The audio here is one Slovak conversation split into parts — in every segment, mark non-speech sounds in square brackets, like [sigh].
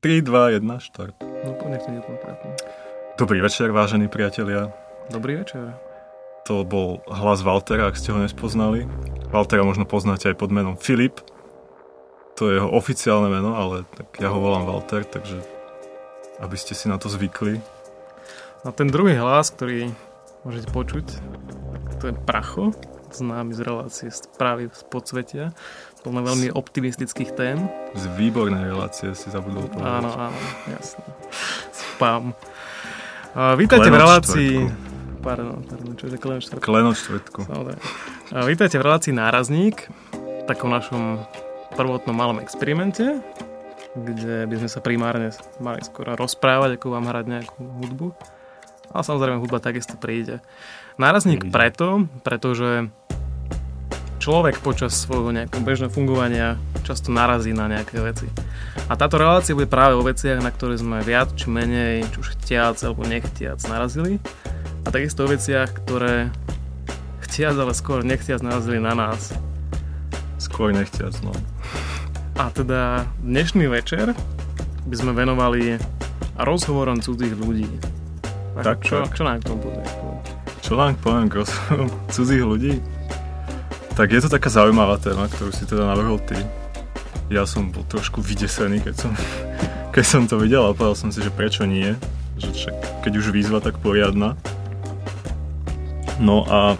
3, 2, 1, štart. No nech to nie Dobrý večer, vážení priatelia. Dobrý večer. To bol hlas Valtera, ak ste ho nespoznali. Valtera možno poznáte aj pod menom Filip. To je jeho oficiálne meno, ale tak ja ho volám Walter, takže aby ste si na to zvykli. A ten druhý hlas, ktorý môžete počuť, to je Pracho, známy z relácie správy z podsvetia, plné veľmi optimistických tém. Z výbornej relácie si zabudol povedať. Áno, áno, jasné. Spam. A vítajte Klenot v relácii... Štvrtku. Pardon, pardon, čo je Klenot štvrtku? Klenot štvrtku. A vítajte v relácii Nárazník, takom našom prvotnom malom experimente, kde by sme sa primárne mali skoro rozprávať, ako vám hrať nejakú hudbu. Ale samozrejme hudba takisto príde. Nárazník preto, pretože človek počas svojho nejakého bežného fungovania často narazí na nejaké veci. A táto relácia bude práve o veciach, na ktoré sme viac či menej, či už chtiac alebo nechtiac narazili. A takisto o veciach, ktoré chtiac, ale skôr nechtiac narazili na nás. Skôr nechtiac, no. A teda dnešný večer by sme venovali rozhovorom cudzích ľudí. Tak, čo, tak. čo nám k tomu bude? Čo vám poviem k rozhovorom [laughs] cudzích ľudí? Tak je to taká zaujímavá téma, ktorú si teda navrhol ty. Ja som bol trošku vydesený, keď som, [laughs] keď som to videl a povedal som si, že prečo nie. Že však, keď už výzva, tak poriadna. No a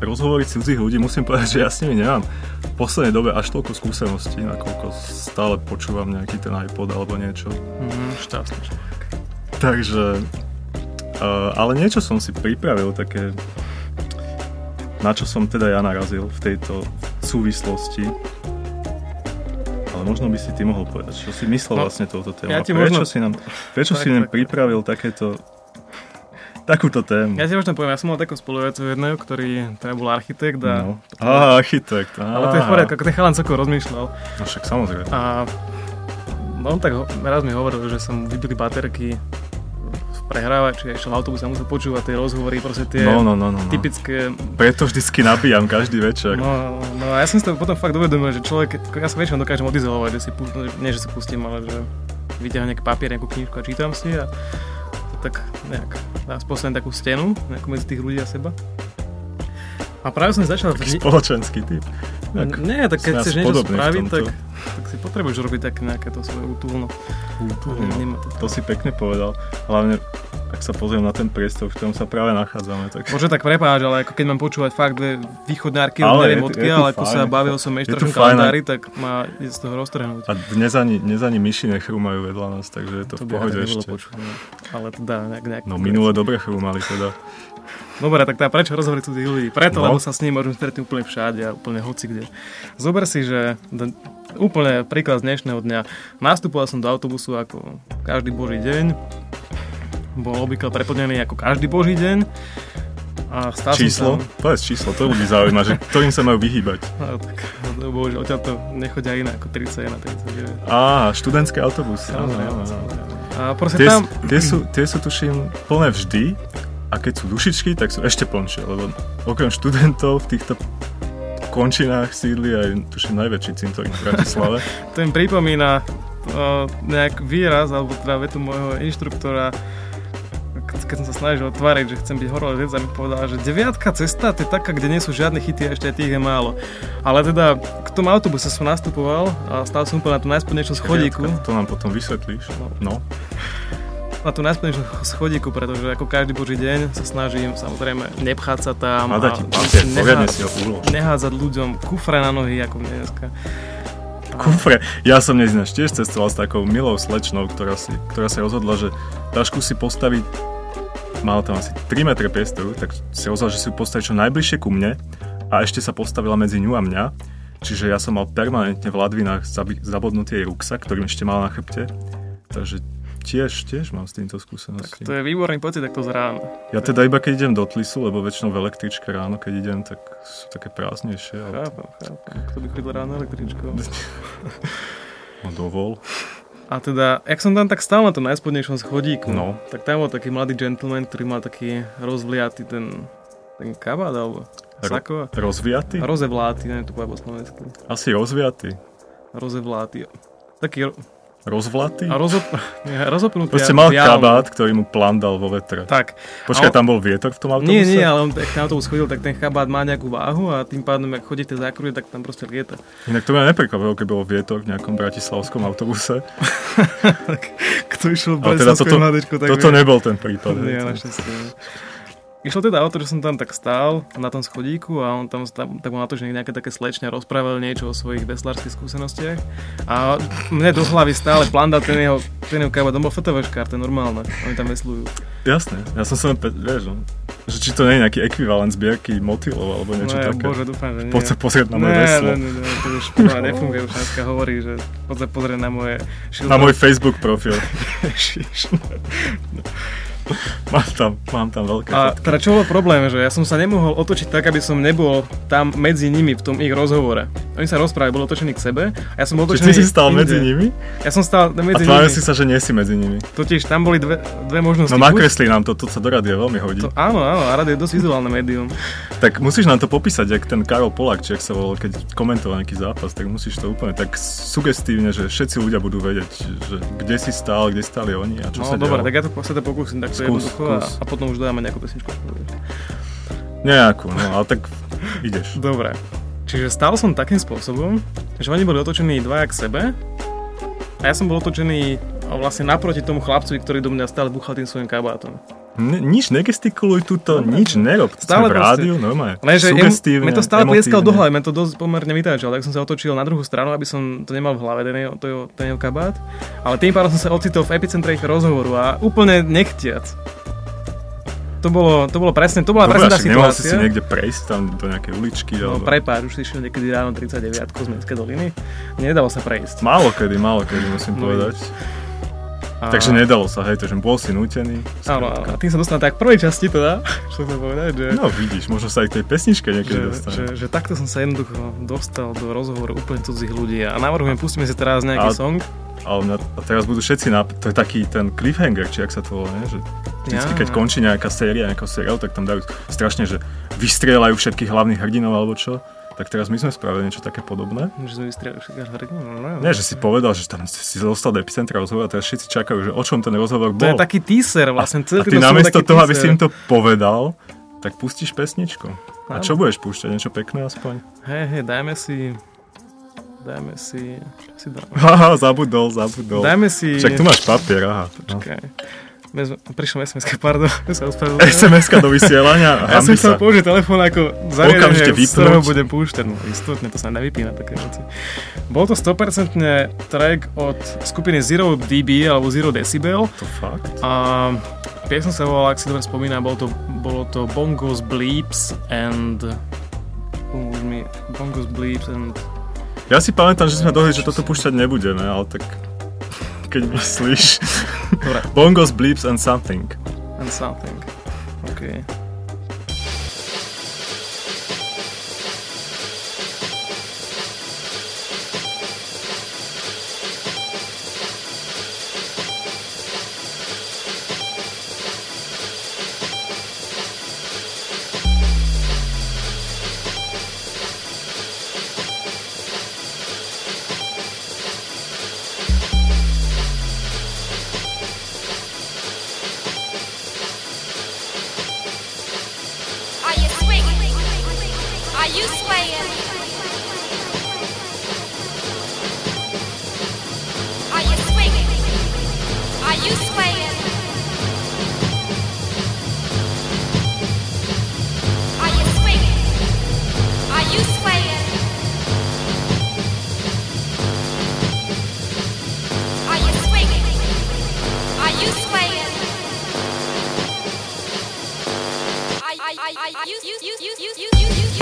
rozhovoriť cudzích ľudí musím povedať, že ja s nimi nemám v poslednej dobe až toľko skúseností, nakoľko stále počúvam nejaký ten iPod alebo niečo. Mm, šťastný Takže, uh, ale niečo som si pripravil, také na čo som teda ja narazil v tejto súvislosti. Ale možno by si ty mohol povedať, čo si myslel no, vlastne touto tému. Ja prečo možno... si nám, prečo tak, si nám tak, pripravil takéto takúto tému. Ja ti možno poviem, ja som mal takého spolujúceho jedného, ktorý teda bol architekt a... No. Á, architekt. Á. Ale to je v poriadku, ako ten chalan celkom rozmýšľal. No však samozrejme. A on tak raz mi hovoril, že som vybili baterky prehrávač, či išiel autobus a musel počúvať tie rozhovory, proste tie no, no, no, no, no. typické... Preto vždycky nabíjam každý večer. No, no a ja som si to potom fakt uvedomil, že človek, ja sa väčšinou dokážem odizolovať, že si, nie že si pustím, ale že vyťahnem nejaký papier, nejakú knižku a čítam si a tak nejak nás postavím takú stenu nejakú medzi tých ľudí a seba. A práve som začal... Taký vni... spoločenský typ. Tak, nie, tak keď chceš niečo spraviť, tak, tak si potrebuješ robiť také nejaké to svoje útulno. Útulno, to, to si pekne povedal. Hlavne, ak sa pozriem na ten priestor, v ktorom sa práve nachádzame. Tak... Možno tak prepáč, ale ako keď mám počúvať fakt dve východňárky, ale neviem odkiaľ, ale ako sa bavil som trochu kalendári, tak ma je z toho roztrhnúť. A dnes ani, dnes ani myši nechrúmajú vedľa nás, takže je to, to v pohode ešte. Počuť. Ale teda nejak, nejak No minule dobre chrúmali teda. Dobre, tak teda prečo rozhovoriť cudzích ľudí? Preto, no. lebo sa s ním môžem stretnúť úplne všade a úplne hoci kde. Zober si, že úplne príklad z dnešného dňa. Nastupoval som do autobusu ako každý boží deň. Bol obvykle preplnený ako každý boží deň. A stál číslo? Som tam... Povedz číslo, to ľudí zaujíma, že ktorým sa majú vyhýbať. No, tak, bohužiaľ, odtiaľ to nechodia iné ako 31, 39. Á, študentské autobusy. Samozrejme, samozrejme. A tie, tam... tie, sú, tie sú tuším plné vždy a keď sú dušičky, tak sú ešte plnšie, lebo okrem študentov v týchto končinách sídli aj tuším najväčší cintorín v Bratislave. [laughs] to im pripomína uh, nejak výraz, alebo teda vetu môjho inštruktora, keď som sa snažil otváriť, že chcem byť horolezec a mi povedal, že deviatka cesta, to je taká, kde nie sú žiadne chyty a ešte aj tých je málo. Ale teda k tomu autobuse som nastupoval a stál som úplne na tú najspodnejšom schodíku. To nám potom vysvetlíš. No. no na tú najspodnejšiu schodíku, pretože ako každý boží deň sa snažím samozrejme nepchať sa tam a, a papier, nehá, si nehádzať ľuďom kufre na nohy, ako dneska. Kufre. Ja som dnes tiež cestoval s takou milou slečnou, ktorá, si, ktorá sa rozhodla, že tašku si postaviť mala tam asi 3 metre priestoru, tak si rozhodla, že si ju postaví čo najbližšie ku mne a ešte sa postavila medzi ňu a mňa. Čiže ja som mal permanentne v ladvinách zabodnutý jej ruksak, ktorým ešte mal na chrbte. Takže Tiež, tiež mám s týmto skúsenosti. Tak to je výborný pocit takto z rána. Ja teda iba keď idem do Tlisu, lebo väčšinou v električke ráno, keď idem, tak sú také prázdnejšie. Chápem, chápem. Kto by chodil ráno električkou? [laughs] no dovol. A teda, jak som tam tak stál na tom najspodnejšom schodíku, no. tak tam bol taký mladý gentleman, ktorý mal taký rozvliatý ten, ten kabát, alebo sako. Ro- rozviatý? Rozevlátý, neviem to povedať po slovensky. Asi rozviatý. Rozevlátý. Taký rozvlatý. A rozop... nie, rozopnutý. Proste mal diálny. kabát, ktorý mu plandal vo vetre. Tak. Počkaj, on- tam bol vietor v tom autobuse? Nie, nie, ale on, ak ten autobus chodil, tak ten kabát má nejakú váhu a tým pádom, ak chodíte zákruje, tak tam proste lieta. Inak to mňa neprekvapilo, keď bol vietor v nejakom bratislavskom autobuse. [laughs] Kto išiel v Ale teda toto, hľadečku, tak toto vie. nebol ten prípad. Nie, našťastie. Išlo teda o to, že som tam tak stál na tom schodíku a on tam, tam tak bol na to, že nejaké také slečne rozprával niečo o svojich veslárskych skúsenostiach a mne do hlavy stále planda ten jeho, ten jeho on bol to je normálne, oni tam veslujú. Jasné, ja som sa len, vieš, no, že či to nie je nejaký ekvivalent zbierky motýlov alebo niečo no, také. bože, dúfam, že nie. Poď sa pozrieť na moje ne, veslo. ne, ne, ne, to už mňa nefunguje, už dneska hovorí, že poď sa pozrieť na moje Na môj Facebook profil. [laughs] [laughs] Mám tam, mám tam veľké A fotky. teda čo bol problém, že ja som sa nemohol otočiť tak, aby som nebol tam medzi nimi v tom ich rozhovore. Oni sa rozprávali, bol otočený k sebe a ja som bol otočený ty si stal inde. medzi nimi Ja som stal a medzi tváril nimi. si sa, že nie si medzi nimi. Totiž tam boli dve, dve možnosti. No nakresli nám to, to sa do rádia veľmi hodí. to, áno, áno, a rádio je dosť vizuálne médium. [laughs] Tak musíš nám to popísať, jak ten Karol Polak, či ak sa volal, keď komentoval nejaký zápas, tak musíš to úplne tak sugestívne, že všetci ľudia budú vedieť, že kde si stál, kde stáli oni a čo No sa dobre, tak ja to sa to pokúsim takto Skús, jednoducho a, skús. a potom už dáme nejakú pesničku. Nejakú, no ale tak [laughs] ideš. Dobre. Čiže stál som takým spôsobom, že oni boli otočení dvaja k sebe a ja som bol otočený vlastne naproti tomu chlapcovi, ktorý do mňa stále buchal tým svojim kabátom. N- nič negestikuluj tuto, nič nerob. Stále Sme v rádiu, normálne. Lenže Sugestívne, mi to stále plieskalo do hlavy, mňa to dosť pomerne vytáčalo, tak som sa otočil na druhú stranu, aby som to nemal v hlave, ten jeho, ten jeho kabát. Ale tým pádom som sa ocitol v epicentre ich rozhovoru a úplne nechtiac. To bolo, to bolo presne, to bola Dobre, presne tá však nemohol si si situácia. niekde prejsť tam do nejakej uličky, No alebo... prepáč, už si išiel niekedy ráno 39 z Mestskej doliny. Nedalo sa prejsť. Málo kedy, málo kedy, musím No povedať. A... Takže nedalo sa, hej, takže bol si nútený. Áno, áno, tým sa dostal tak v prvej časti teda, [laughs] čo chcem povedať, že, No vidíš, možno sa aj k tej pesničke niekedy že, dostane. že, že, takto som sa jednoducho dostal do rozhovoru úplne cudzích ľudí a navrhujem, pustíme si teraz nejaký A- song. Ale mňa, a teraz budú všetci na... To je taký ten cliffhanger, či ak sa to volá, ne? Že vždycky, Ja. keď končí nejaká séria, nejakého seriálu, tak tam dajú strašne, že vystrieľajú všetkých hlavných hrdinov alebo čo. Tak teraz my sme spravili niečo také podobné. Že sme všetkých hrdinov. No, no, Nie, že si povedal, že tam si dostal do epicentra rozhovor a teraz všetci čakajú, že o čom ten rozhovor To bol. je taký teaser vlastne. a celý ty song je namiesto toho, aby si im to povedal, tak pustíš pesničku. A čo budeš púšťať? Niečo pekné aspoň? Hej, hej, dajme si... Dajme si... Čo si dáme? Haha, zabudol, zabudol. Dajme si... Však tu máš papier, aha. No. Počkaj. Mes- Prišlo sms pardon, [laughs] sa ospravedlňujem. SMS-ka do vysielania, [laughs] Ja som chcel použiť telefón ako zariadenie, z ktorého budem púšťať. No istotne, to sa nevypína také veci. Bol to 100% track od skupiny Zero dB alebo Zero Decibel To fakt? a piesň sa volala, ak si dobre spomínam, bolo to, bolo to Bongos Bleeps and pomôž mi, Bongos Bleeps and Ja si pamätám, že sme dohodli, že toto púšťať nebudeme, ale tak keď myslíš. [laughs] Bongos, bleeps and something. and something. Okay. I use, use, use, use, use, use, use.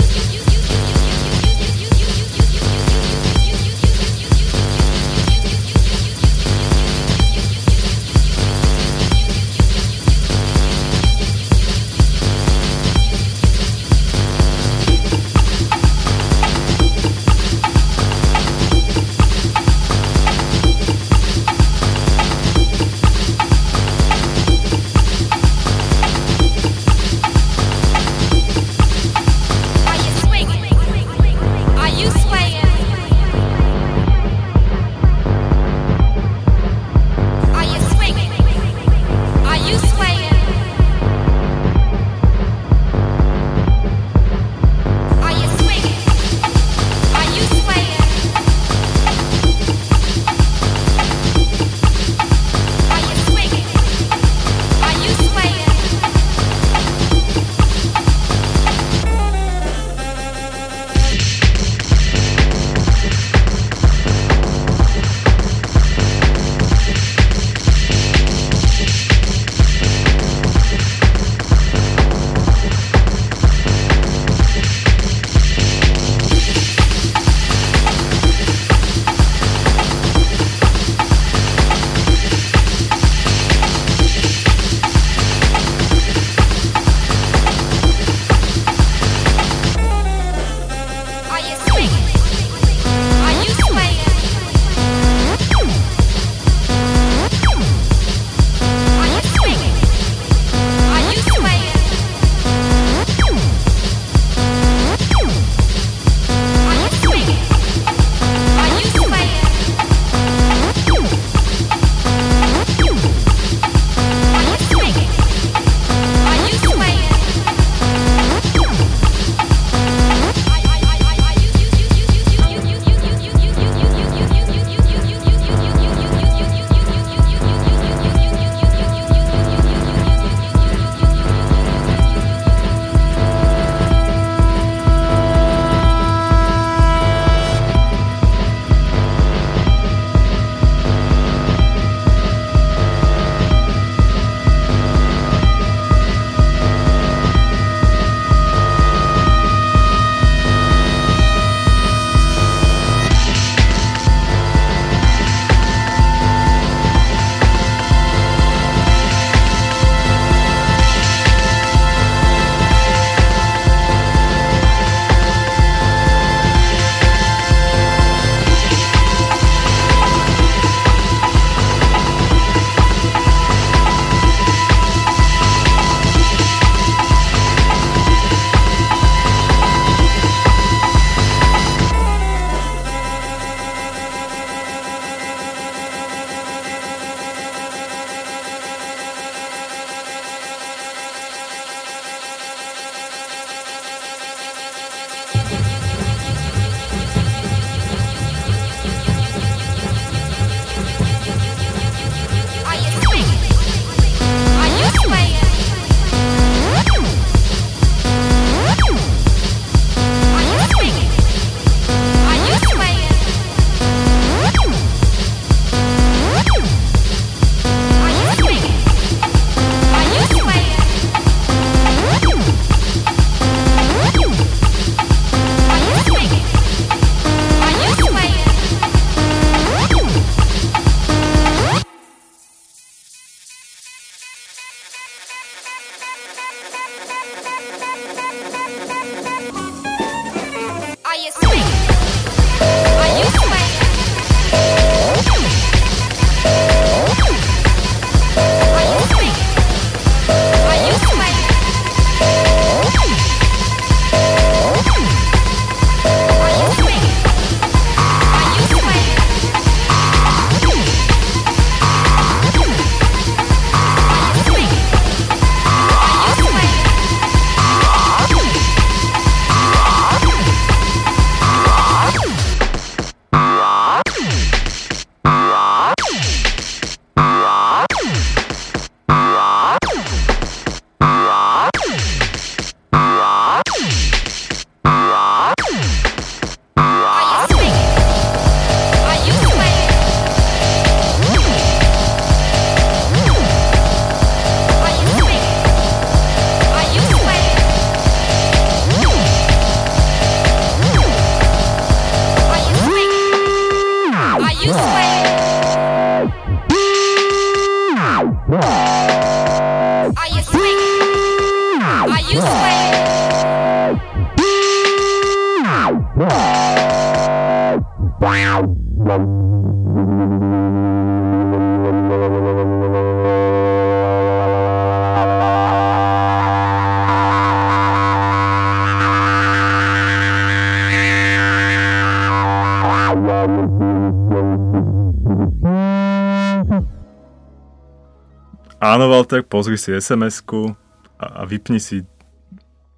Áno, Walter, pozri si SMS-ku a, a vypni si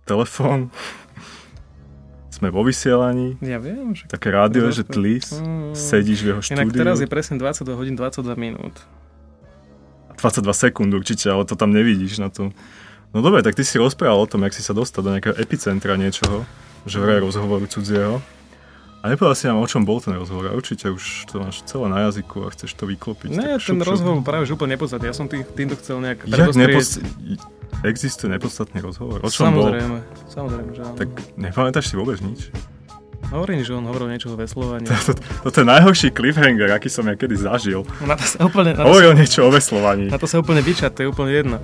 telefón. Sme vo vysielaní. Ja viem, že... Také rádio, že tlis. Mm. Sedíš v jeho Inak štúdiu. teraz je presne 22 hodín 22 minút. 22 sekúnd určite, ale to tam nevidíš na tom. No dobre, tak ty si rozprával o tom, jak si sa dostal do nejakého epicentra niečoho, že vraj rozhovoru cudzieho. A nepovedal si nám, o čom bol ten rozhovor. A určite už to máš celé na jazyku a chceš to vyklopiť. Ne, ten šup, šup. rozhovor práve že úplne nepodstatný. Ja som tý, týmto chcel nejak Jak nepodst... Existuje nepodstatný rozhovor? O čom bol? Samozrejme, samozrejme, že áno. Tak nepamätáš si vôbec nič? Hovorím, že on hovoril niečo o veslovaní. Toto je najhorší cliffhanger, aký som ja kedy zažil. Na to sa úplne, na to sa, Hovoril niečo o veslovaní. na to sa úplne vyčať, to je úplne jedno.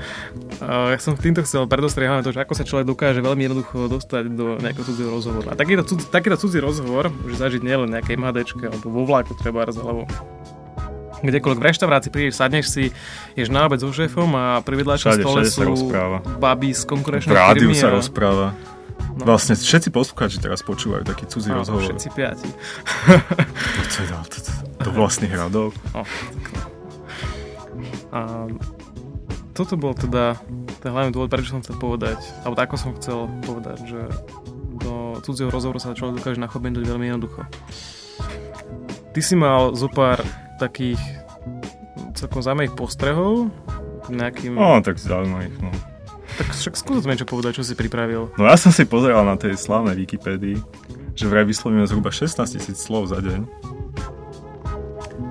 Uh, ja som týmto chcel predostrieť hlavne to, že ako sa človek dokáže veľmi jednoducho dostať do nejakého cudzieho rozhovoru. A takýto, takýto cudzí rozhovor môže zažiť nielen nejaké MHDčke alebo vo vlaku treba alebo kdekoľvek v reštaurácii prídeš, sadneš si, ješ na obed so šéfom a pri vedľajšom stole sa sú baby z V konkurenčnej rádiu firmy sa a- rozpráva. No. Vlastne všetci poslucháči teraz počúvajú taký cudzí Áno, rozhovor. Všetci piati. [laughs] To, to, to, to, do vlastných radov. No, no. A toto bol teda ten hlavný dôvod, prečo som chcel povedať, alebo ako som chcel povedať, že do cudzieho rozhovoru sa človek dokáže nachobnúť veľmi jednoducho. Ty si mal zo pár takých celkom zaujímavých postrehov nejakým... No, tak zaujímavých, no. Tak však skús niečo povedať, čo si pripravil. No ja som si pozeral na tej slávnej Wikipédii, že vraj vyslovíme zhruba 16 tisíc slov za deň.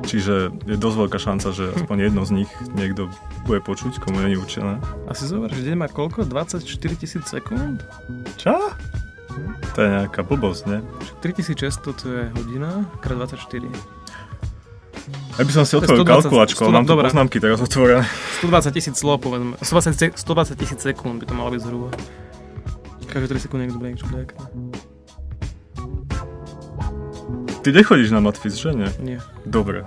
Čiže je dosť veľká šanca, že [laughs] aspoň jedno z nich niekto bude počuť, komu není určené. A si zober, že deň má koľko? 24 tisíc sekúnd? Čo? To je nejaká blbosť, ne? 3600 to je hodina, krát 24. Ja by som si otvoril 120 kalkulačku, ale mám tu poznámky teraz otvorené. 120 tisíc slov, povedzme. 120, se- 120 tisíc sekúnd by to malo byť zhruba. Každé 3 sekundy niekto bude niečo blekne. Ty nechodíš na matfiz, že nie? Nie. Dobre.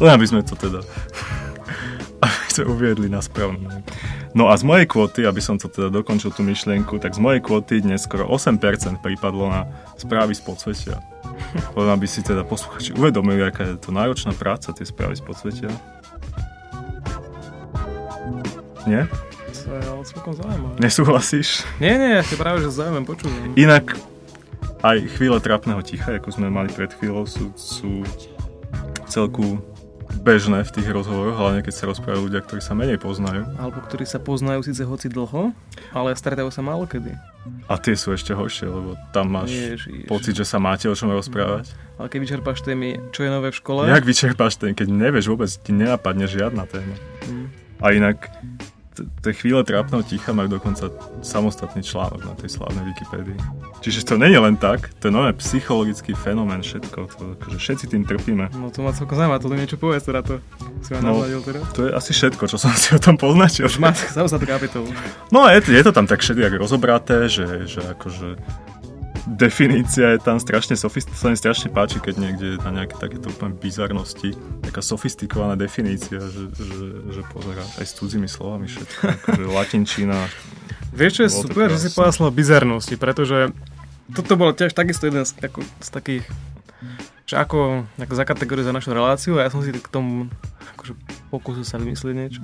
Len aby sme to teda... aby sme uviedli na správne. No a z mojej kvóty, aby som to teda dokončil tú myšlienku, tak z mojej kvóty dnes skoro 8% pripadlo na správy z podsvetia. [laughs] Len aby si teda posluchači uvedomili, aká je to náročná práca, tie správy z podsvetia. Nie? To je ale celkom zaujímavé. Nesúhlasíš? Nie, nie, ja sa práve že zaujímam, počúvam. Inak aj chvíle trápneho ticha, ako sme mali pred chvíľou, sú, sú celku bežné v tých rozhovoroch, hlavne keď sa rozprávajú ľudia, ktorí sa menej poznajú. Alebo ktorí sa poznajú síce hoci dlho, ale stretávajú sa málo kedy. A tie sú ešte horšie, lebo tam máš Ježiš. pocit, že sa máte o čom rozprávať. Ale keď vyčerpáš témy, čo je nové v škole, Jak vyčerpáš ten, keď nevieš vôbec, ti nenapadne žiadna téma. Mm. A inak tie chvíle trápneho ticha majú dokonca samostatný článok na tej slávnej Wikipédii. Čiže to nie je len tak, to je nové psychologický fenomén všetko, to, akože všetci tým trpíme. No to ma celkom zaujíma, to niečo povedz teda to. Si ma No. teraz. To je asi všetko, čo som [laughs] si o tom poznačil. Má samostatnú kapitolu. No a je, to- je to tam tak všetko rozobraté, že, že akože definícia je tam strašne sofistikovaná, sa mi strašne páči, keď niekde je na nejaké takéto úplne bizarnosti, taká sofistikovaná definícia, že, že, že pozerá aj s cudzími slovami všetko, akože latinčina. Vieš, čo je super, že si povedal slovo bizarnosti, pretože toto bolo tiež takisto jeden z, ako, z takých, že ako, ako zakategorizovať našu reláciu a ja som si k tomu akože pokúsil sa vymyslieť niečo.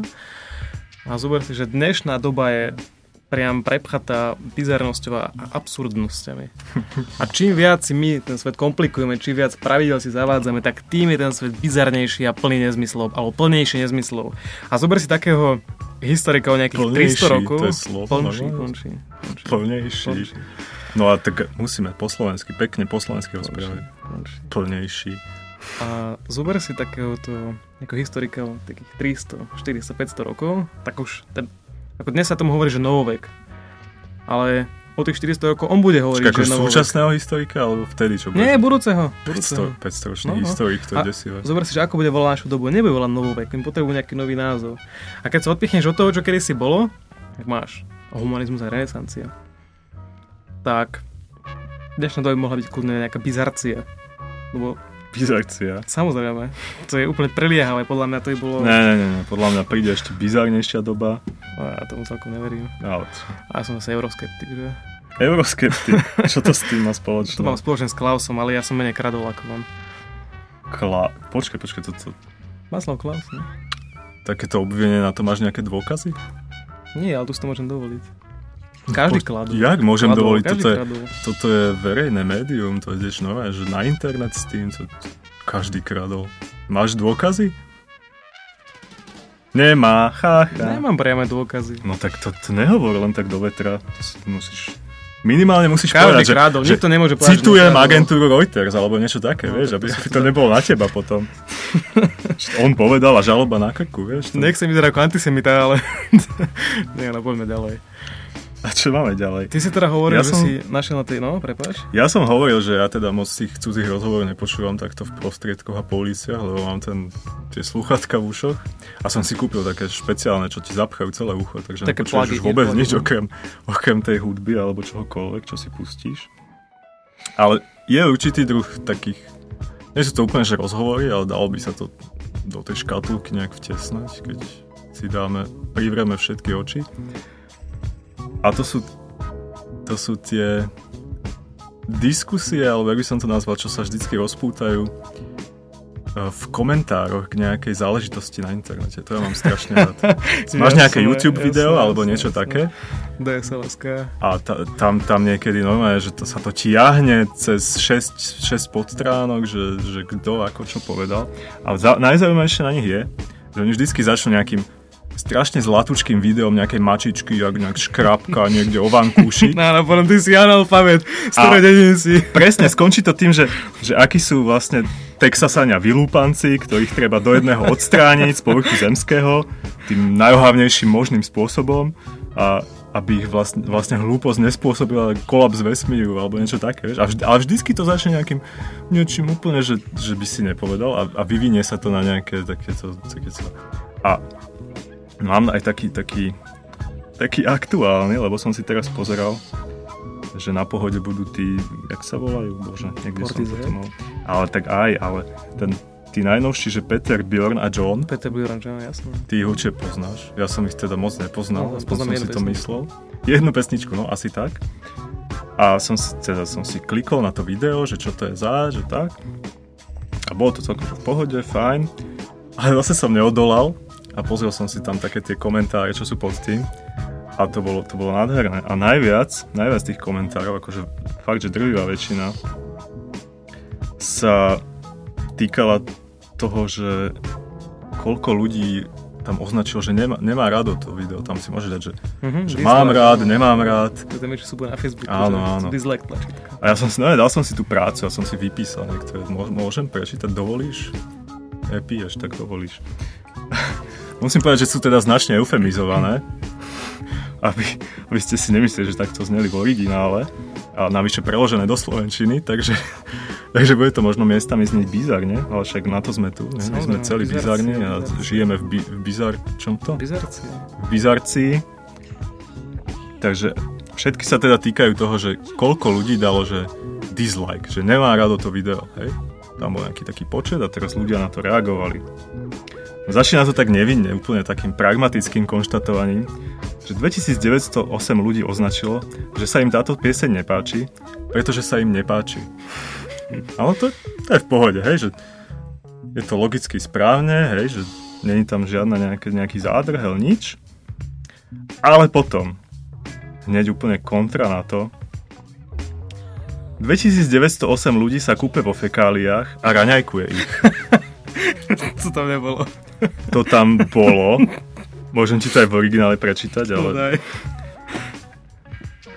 A zober si, že dnešná doba je priam prepchatá bizarnosťou a absurdnosťami. [laughs] A čím viac si my ten svet komplikujeme, čím viac pravidel si zavádzame, tak tým je ten svet bizarnejší a plný nezmyslov, alebo plnejší nezmyslov. A zober si takého historika o nejakých Plnejší, 300 rokov. to je slovo, Plnší, normálne? plnší, plnší, Plnejší. plnší, No a tak musíme po slovensky, pekne po slovensky rozprávať. plnší. Plnejší. A zober si takéhoto ako historika o takých 300, 400, 500 rokov, tak už ten, ako dnes sa tomu hovorí, že novovek. Ale o tých 400 rokov on bude hovoriť, ako že novovek. súčasného historika, alebo vtedy, čo bude? Nie, budúceho. budúceho. 500, 500 ročný No, historik, to je desivé. Zober si, že ako bude volať našu dobu. Nebude volať novovek, im potrebujú nejaký nový názov. A keď sa odpichneš od toho, čo kedysi bolo, tak máš humanizmus a renesancia. Tak dnešná doba by mohla byť kľudne nejaká bizarcia. Lebo Bizarcia. samozrejme, to je úplne preliehavé, podľa mňa to by bolo... Ne, ne, ne, ne, podľa mňa príde ešte bizarnejšia doba. A ja tomu celkom neverím. Ale čo? A ja som zase euroskeptik, že? Euroskeptik. [laughs] Čo to s tým má To spoločné? mám spoločne s Klausom, ale ja som menej kradol ako on. Kla... Počkaj, počkaj, to, to, Václav Klaus, ne? takéto obvinenie na to máš nejaké dôkazy? Nie, ale tu si to môžem dovoliť. Každý kladol. Jak môžem Kladol, dovoliť? Toto je, toto je verejné médium, to ideš nové, že na internet s tým, to, každý kradol. Máš dôkazy? Nemá, ha, ha. Nemám priame dôkazy. No tak to, to nehovor len tak do vetra. To si musíš... Minimálne musíš Každý povedať, že, kradol, že nikto nemôže povedať, že citujem nekradol. agentúru Reuters alebo niečo také, No, vieš, aby, to [laughs] to nebolo na teba potom. [laughs] On povedal a žaloba na krku, vieš. To... Nechcem vyzerať ako antisemita, ale... [laughs] Nie, no poďme ďalej. A čo máme ďalej? Ty si teda hovoril, Ja že som- si našiel na tej... No, prepáč. Ja som hovoril, že ja teda moc tých cudzích rozhovorov nepočúvam takto v prostriedkoch a po uliciach, lebo mám ten, tie sluchatka v ušoch a som si kúpil také špeciálne, čo ti zapchajú celé ucho, takže Také nepočuješ už vôbec plugy. nič okrem, okrem tej hudby alebo čohokoľvek, čo si pustíš. Ale je určitý druh takých, nie sú to úplne že rozhovory, ale dalo by sa to do tej škatulky nejak vtesnať, keď si dáme, privrieme všetky oči. A to sú, to sú tie diskusie, alebo jak by som to nazval, čo sa vždycky rozpútajú e, v komentároch k nejakej záležitosti na internete. To ja mám strašne [laughs] rád. Máš nejaké YouTube video alebo niečo také DSLSK. a ta, tam, tam niekedy normálne, že to sa to tiahne cez 6, 6 podstránok, že, že kto ako čo povedal. A za, najzaujímavejšie na nich je, že oni vždycky začnú nejakým strašne zlatúčkým videom nejakej mačičky, jak nejak škrapka niekde o vankúši. [laughs] No, no, potom ty si analfabet, si. Presne, skončí to tým, že, že akí sú vlastne Texasania vylúpanci, ktorých treba do jedného odstrániť z povrchu zemského tým najohavnejším možným spôsobom a aby ich vlastne, vlastne hlúposť nespôsobila kolaps vesmíru alebo niečo také. Vieš? A vždy, ale vždycky to začne nejakým niečím úplne, že, že by si nepovedal a, a vyvinie sa to na nejaké takéto, takéto. A mám aj taký, taký, taký aktuálny, lebo som si teraz pozeral, že na pohode budú tí, jak sa volajú, bože, niekde som Portize? to mal. Ale tak aj, ale ten, tí najnovší, že Peter, Bjorn a John, Peter Bjorn, že? Jasné. ty ich určite poznáš. Ja som ich teda moc nepoznal, No, aspoň som si to pesničku. myslel. Jednu pesničku, no asi tak. A som si, teda som si klikol na to video, že čo to je za, že tak. A bolo to celkom v pohode, fajn. Ale zase som neodolal a pozrel som si tam také tie komentáre, čo sú pod tým. A to bolo, to bolo nádherné. A najviac, najviac tých komentárov, akože fakt, že drvivá väčšina, sa týkala toho, že koľko ľudí tam označilo, že nemá, nemá rado to video. Tam si môže dať, že, Mhm, že dislike, mám rád, no. nemám rád. To je tam niečo sú na Facebooku, Áno, že áno. dislike tlačítka. A ja som si, no dal som si tú prácu a som si vypísal niektoré. Mô- Môžem prečítať, dovolíš? Nepiješ, tak dovolíš. Musím povedať, že sú teda značne eufemizované, aby, aby ste si nemysleli, že takto zneli v originále a navyše preložené do slovenčiny, takže, [laughs] takže bude to možno miestami znieť bizarne, ale však na to sme tu, ne? my sme celí bizarci, bizarní a bizarci. žijeme v, bi, v bizar... čom to? Bizarcie. v bizarcii. Takže všetky sa teda týkajú toho, že koľko ľudí dalo, že dislike, že nemá rado to video, hej? Tam bol nejaký taký počet a teraz ľudia na to reagovali. Začína to tak nevinne, úplne takým pragmatickým konštatovaním, že 2908 ľudí označilo, že sa im táto pieseň nepáči, pretože sa im nepáči. Ale to, to je v pohode, hej, že je to logicky správne, hej, že není tam žiadna nejaký, nejaký zádrhel, nič. Ale potom, hneď úplne kontra na to, 2908 ľudí sa kúpe vo fekáliách a raňajkuje ich. [laughs] [laughs] Co tam nebolo? To tam bolo. Môžem ti to aj v originále prečítať, ale... Daj.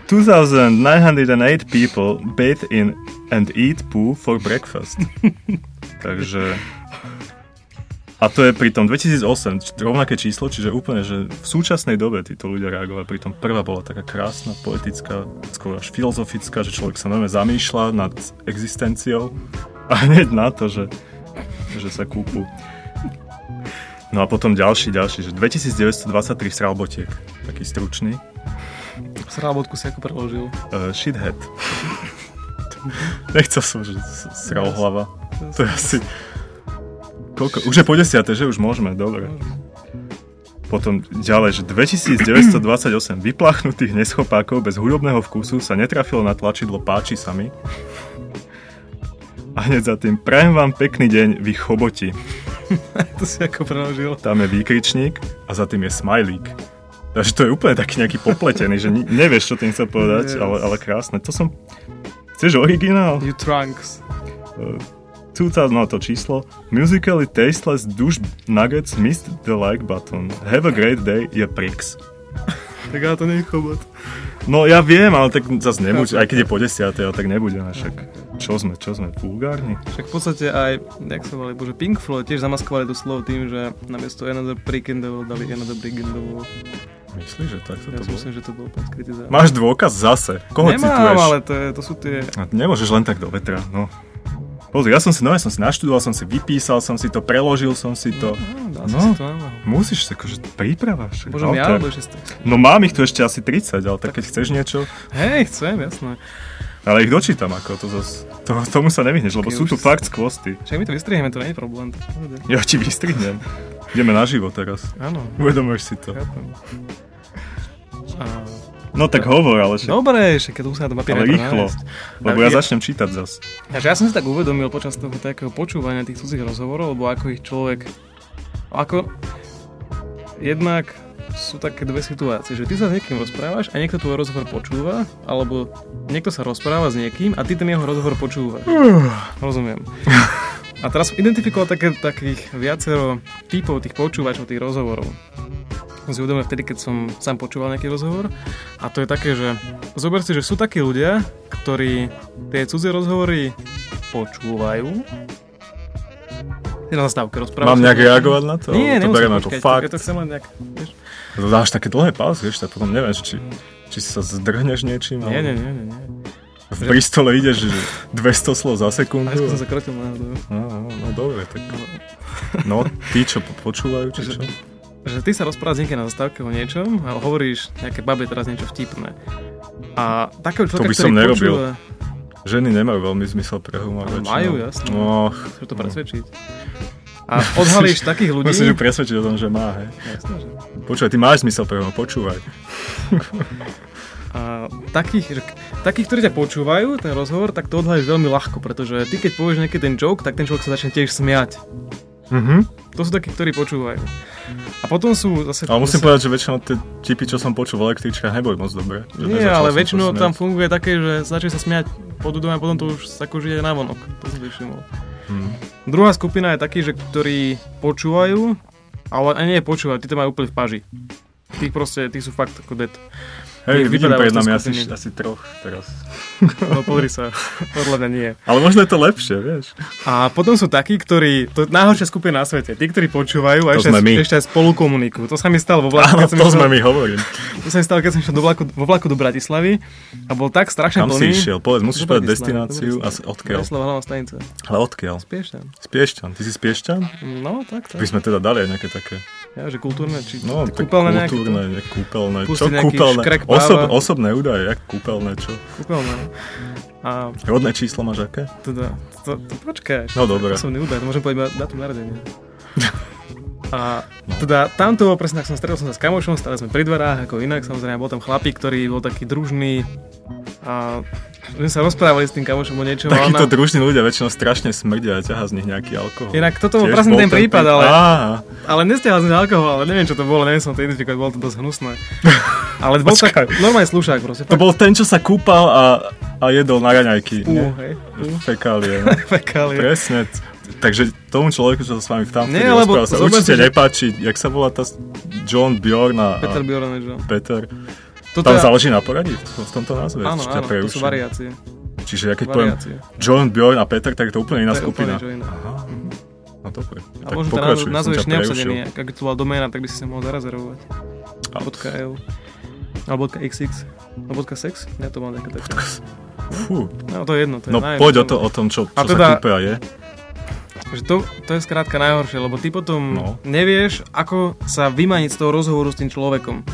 2908 people bathe in and eat poo for breakfast. Takže A to je pri tom 2008 č- rovnaké číslo, čiže úplne, že v súčasnej dobe títo ľudia reagovali. Pri tom prvá bola taká krásna, poetická, skôr až filozofická, že človek sa veľmi zamýšľa nad existenciou a hneď na to, že, že sa kúpu. No a potom ďalší, ďalší, že 2923 sralbotiek, taký stručný. Sralbotku si ako preložil. Uh, shithead. Nechcel som, že s- sral hlava. To je asi... Koľko? Už je po desiate, že už môžeme, dobre. Potom ďalej, že 2928 vyplachnutých neschopákov bez hudobného vkusu sa netrafilo na tlačidlo páči sa mi. A hneď za tým, prajem vám pekný deň, vy choboti. [laughs] to si ako preložil. Tam je výkričník a za tým je smajlík. Takže to je úplne taký nejaký popletený, že nevieš, čo tým chcel povedať, Yes. ale, ale krásne. To som... Chceš originál? You trunks. Uh, 2000, no to číslo. Musically tasteless douche nuggets missed the like button. Have a great day, je prix. Tak ale to nie je chobot. No ja viem, ale tak zase nemôže, aj keď je po desiatej, tak nebudeme však. Čo sme, čo sme, vulgárni? Však v podstate aj, jak sa volali, bože, Pink Floyd tiež zamaskovali to slovo tým, že namiesto Another Prick in the Wall dali Another Wall. Myslíš, že tak sa Ja to bolo? myslím, že to bol úplne skrytý zámer. Máš dôkaz zase. Koho Nemám, cituješ? ale to, je, to sú tie... A Nemôžeš len tak do vetra, no. Pozri, ja som si, no ja som si naštudoval, som si vypísal, som si to, preložil som si to. No, No. no. si to. Musíš, akože príprava. Však, Bože, mi alebo. No mám ich tu ešte asi 30, ale tak keď chceš niečo, Hej, chcem, jasné. Ale ich dočítam ako to zas. To, tomu sa nevyhneš, lebo sú tu fakt skvosty. Však my to vystrihneme, to nie je problém. Ja ti vystrihnem. Ideme na živo teraz. Áno, Uvedomuješ si to. A... No tak hovor, ale však, Dobre, však keď sa na to papier ale rýchlo. Lebo ja začnem čítať zas. Takže ja som si tak uvedomil počas toho takého počúvania tých cudzích rozhovorov, lebo ako ich človek... Ako... Jednak sú také dve situácie, že ty sa s niekým rozprávaš a niekto tvoj rozhovor počúva, alebo niekto sa rozpráva s niekým a ty ten jeho rozhovor počúvaš. Rozumiem. A teraz som identifikoval také, takých viacero typov tých počúvačov, tých rozhovorov. Som si uvedomil vtedy, keď som sám počúval nejaký rozhovor. A to je také, že zober si, že sú takí ľudia, ktorí tie cudzie rozhovory počúvajú. Je na zastávke, rozprávaš. Mám nejak reagovať na to? Nie, Alebo to nemusíš beriem ako počkať, fakt. Ja to chcem len nejak, vieš? To dáš také dlhé pauzy, vieš, tak potom neviem, či, či sa zdrhneš niečím. Nie, nie, nie, nie, nie. V Bristole ideš že 200 slov za A sekundu. dneska som sa krotil náhodou. No, no, no, dobre, tak... No, tí, čo po- počúvajú, či čo? Že ty sa rozprávaš s niekým na zastávke o niečom a hovoríš nejaké babe teraz niečo vtipné. A takého človeka, by som nerobil. počúva, Ženy nemajú veľmi zmysel pre humor. Majú, jasné. No, to presvedčiť. A odhalíš takých ľudí... musíš ju presvedčiť o tom, že má, hej. Počúvaj, ty máš zmysel pre humor, počúvaj. A takých, takých, ktorí ťa počúvajú, ten rozhovor, tak to odhalíš veľmi ľahko, pretože ty keď povieš nejaký ten joke, tak ten človek sa začne tiež smiať. Mhm. To sú takí, ktorí počúvajú. A potom sú zase... Ale musím zase, povedať, že väčšinou tie tipy, čo som počul v električkách, neboli moc dobré. Nie, ale väčšinou tam funguje také, že začne sa smiať pod dudom a potom to už sa akože ide na vonok. To som si všimol. Druhá skupina je takí, že ktorí počúvajú, ale nie počúvajú, tí to majú úplne v paži. Tí proste, tí sú fakt ako dead. Hej, vypadávajú tej nami asi, asi troch teraz. [laughs] No pozri sa, podľa mňa nie. Ale možno je to lepšie, vieš. A potom sú takí, ktorí, to je najhoršia skupina na svete, tí, ktorí počúvajú a To ešte, ešte aj spolu komunikujú. To sa mi stalo vo vlaku, Áno, to išiel- sme my hovorím. [laughs] To sa mi stalo, keď som išiel do vlaku, vo vlaku do Bratislavy a bol tak strašne Kam plný. si išiel? Povedz, musíš povedať destináciu a odkiaľ. Bratislava hlavná stanica. Ale odkiaľ? Spiešťan. Z Piešťan. Ty si z Piešťan? No, tak, tak. By sme teda dali aj nejaké také, Ja, že kultúrne, či no, kúpeľné nejaké. kultúrne, nejaké kúpeľné. Čo kúpeľné? Osob, osobné údaje, jak kúpeľné, čo? Kúpeľné. A Rodné číslo máš aké? teda, to, to počkaj. No, dobre. Osobný údaj, to môžem povedať datum narodenia. [laughs] A teda tamto bolo presne, tak som stretol som sa s kamošom, stále sme pri dverách, ako inak, samozrejme, bol tam chlapík, ktorý bol taký družný a my sme sa rozprávali s tým kamošom o niečom. a Takíto ona- družní ľudia väčšinou strašne smrdia a ťahá z nich nejaký alkohol. Inak toto bol presne ten prípad, ale, Á, ale nestiahal som alkohol, ale neviem, čo to bolo, neviem som to identifikovať, bolo to dosť hnusné. [laughs] Ale bol tak normálny slušák proste. to bol ten, čo sa kúpal a, a jedol na raňajky. Pú, hej. Pú. Fekálie, no. [laughs] Fekálie. Presne. Takže tomu človeku, čo sa s vami v tam Nie, lebo sa určite nepáči, jak sa volá tá John Bjorn a, Peter a Bjorn, že? Peter. Toto Tam je- záleží na poradí v, tomto názve. Áno, áno, to sú variácie. Čiže ja keď poviem variácie. John Bjorn a Peter, tak je to úplne iná To skupina. úplne. Aha. No dobre. A možno to naz- nazveš neobsadený, ak to bola doména, tak by si sa mohol zarezervovať. .eu alebo .xx alebo .sex? Ja to mám také také. Fú. No to je jedno. To je No najjedno. poď o, to, o tom, čo, čo A sa teda- kúpe a je. Že to, to je skrátka najhoršie, lebo ty potom No. nevieš, ako sa vymaniť z toho rozhovoru s tým človekom.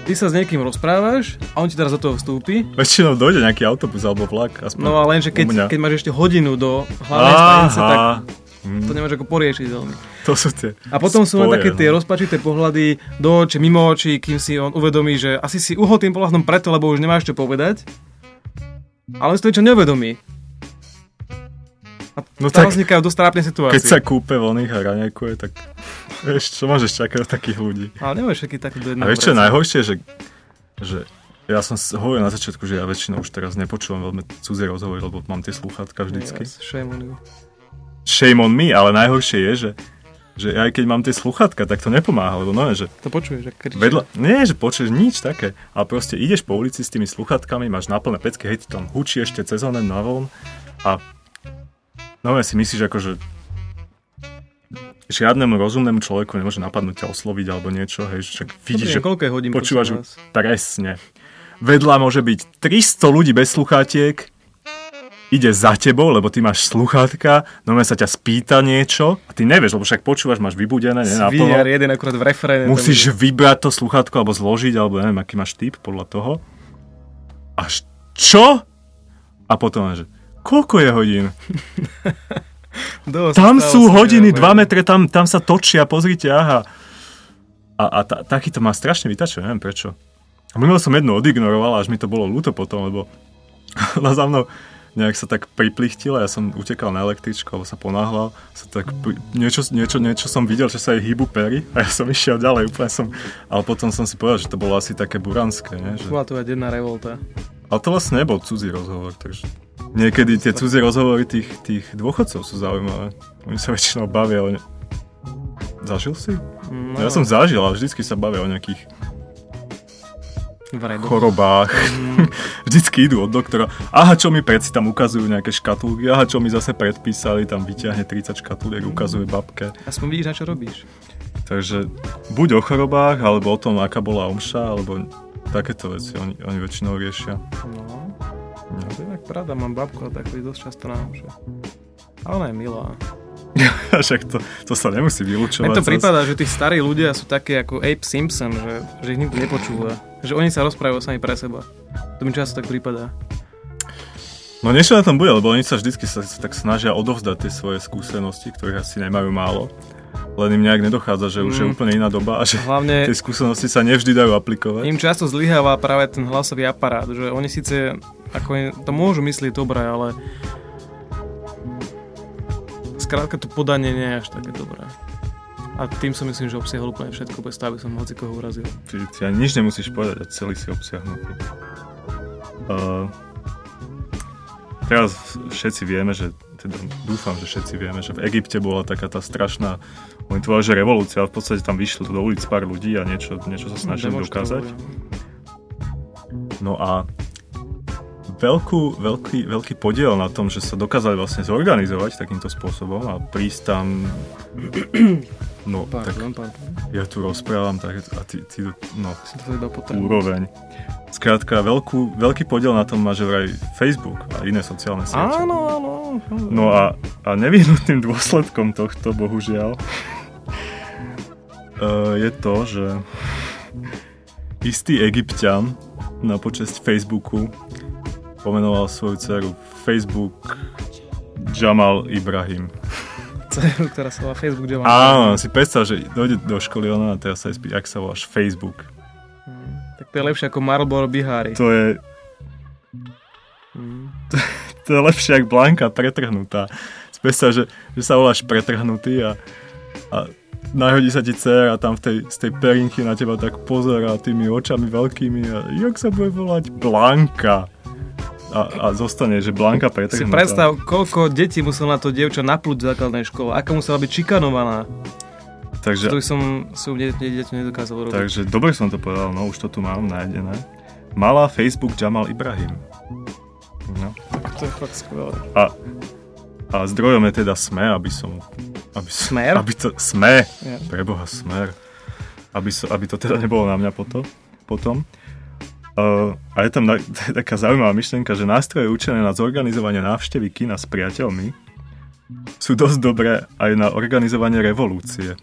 Ty sa s niekým rozprávaš a on ti teraz do toho vstúpi. Väčšinou dojde nejaký autobus alebo vlak. Aspoň No a lenže keď, keď máš ešte hodinu do hlavnej stanice, tak Aha. to Mm, nemáš ako poriešiť veľmi. to sú tie A potom sú len spoje, také tie no. rozpačité pohľady do očí, mimo očí, kým si on uvedomí, že asi si uhol tým pohľadom preto, lebo už nemáš čo povedať. Ale si to niečo neuvedomí. A No tam tak- vznikajú dosť trápne situácie. Keď sa kúpe voľných a raňajkuje, tak vieš, čo môžeš čakať od takých ľudí. Ale nemáš všetky také do A jedného vieš, čo je najhoršie, že, že ja som hovoril na začiatku, že ja väčšinou už teraz nepočúvam veľmi cudzie rozhovory, lebo mám tie sluchátka vždycky. Yes, shame on you. Shame on me, ale najhoršie je, že, že aj keď mám tie sluchátka, tak to nepomáha, lebo no, že To počuješ, ak kričí. vedľa, nie, že počuješ nič také, ale proste ideš po ulici s tými sluchátkami, máš naplné pecky, hej, tam hučí ešte cez onen na von a no si myslíš ako, že žiadnemu rozumnému človeku nemôže napadnúť ťa osloviť alebo niečo, hej, že však vidíš, že koľko je hodín počúvaš presne. Vedľa môže byť 300 ľudí bez sluchátiek, ide za tebou, lebo ty máš sluchátka, no sa ťa spýta niečo a ty nevieš, lebo však počúvaš, máš vybudené, ne, naplno. Sviniar jeden akurát v refréne. Musíš vybrať to sluchátko alebo zložiť, alebo neviem, aký máš typ podľa toho. Až čo? A potom, že koľko je hodín? [laughs] Dosť, Tam sú hodiny, ale- 2 metre, tam, tam sa točia, pozrite, aha. A, a ta, takýto má strašne vytačuje, neviem prečo. A minule som jednu odignoroval, až mi to bolo ľúto potom, lebo ona [laughs] za mnou nejak sa tak priplichtila, ja som utekal na električku, alebo sa ponáhľal, sa tak pri, niečo, niečo, niečo som videl, že sa jej hýbu pery [laughs] a ja som išiel ďalej, úplne som, ale potom som si povedal, že to bolo asi také buranské, nie? Že, Bola to jedna revolta. ale to vlastne nebol cudzí rozhovor, takže niekedy tie cudzie rozhovory tých, tých dôchodcov sú zaujímavé. Oni sa väčšinou bavia o ne... Zažil si? No, Ja som zažil, ale vždycky sa bavia o nejakých Vraj, do- chorobách. [laughs] vždycky idú od doktora. Aha, čo mi predsi tam ukazujú nejaké škatulky, aha, čo mi zase predpísali, tam vyťahne 30 škatuliek, ukazuje babke. Aspoň vidíš, na čo robíš. Takže buď o chorobách, alebo o tom, aká bola omša, alebo takéto veci oni, oni väčšinou riešia. No, No. to je tak pravda, mám babku a tak chodí dosť často na omše. A ona je milá. [laughs] Však to, to sa nemusí vylúčovať. Mne to prípada, že tí starí ľudia sú takí ako Abe Simpson, že, že ich nikto nepočúva. Že oni sa rozprávajú sami pre seba. To mi často tak prípada. No niečo na tom bude, lebo oni sa vždycky sa, sa tak snažia odovzdať tie svoje skúsenosti, ktorých asi nemajú málo. Len im nejak nedochádza, že už je Mm. úplne iná doba a že Hlavne tie skúsenosti sa nevždy dajú aplikovať. im často zlyháva práve ten hlasový aparát, že oni síce ako je, to môžu myslieť dobre, ale skrátka to podanie nie je až také dobré. A tým som myslím, že obsiahol úplne všetko, bez toho, aby som hoci koho urazil. Ty, ty ani nič nemusíš povedať a celý si obsiahnutý. Uh, teraz všetci vieme, že teda dúfam, že všetci vieme, že v Egypte bola taká tá strašná oni tvoja, že revolúcia, v podstate tam vyšlo do ulic pár ľudí a niečo, niečo sa snažili dokázať. No a veľkú, veľký, veľký podiel na tom, že sa dokázali vlastne zorganizovať takýmto spôsobom a prísť tam... No, tak Pardon, pardon. ja tu rozprávam tak, a ty, ty no, to potrebujem. úroveň. Skrátka, veľkú, veľký podiel na tom má že vraj Facebook a iné sociálne siete. Áno, áno. No a, a nevyhnutným dôsledkom tohto, bohužiaľ, uh, je to, že istý egyptian na počesť Facebooku pomenoval svoju dceru Facebook Jamal Ibrahim. [laughs] Dceru, ktorá sa volá Facebook, mám. Áno, si predstav, že dojde do školy ona a teraz sa spýta, ak sa voláš Facebook. Tak to je lepšie ako Marlboro Bihari. To je, Mm. [laughs] to je lepšie ako Blanka pretrhnutá. Si predstav, že, že sa voláš pretrhnutý a, a nahodí sa ti dcera a tam v tej, z tej perinky na teba tak pozerá tými očami veľkými a jak sa bude volať Blanka. A, a zostane, že Blanka Si pretrhnutá. predstav, koľko detí musel na to dievča naplúť v základnej škole, aká musela byť šikanovaná. Takže, To by som dieťa dieťa nedokázal robiť. takže dobre som to povedal, no už to tu mám nájdené. Malá Facebook Jamal Ibrahim. No. To je fakt skvelé. A A zdrojom je teda SME, aby som... Aby, Smer? Aby to, SME, Ja. preboha Smer. Aby, so, aby to teda nebolo na mňa potom. potom. Uh, a je tam na, [laughs] taká zaujímavá myšlienka, že nástroje určené na zorganizovanie návštevy kina s priateľmi sú dosť dobré aj na organizovanie revolúcie.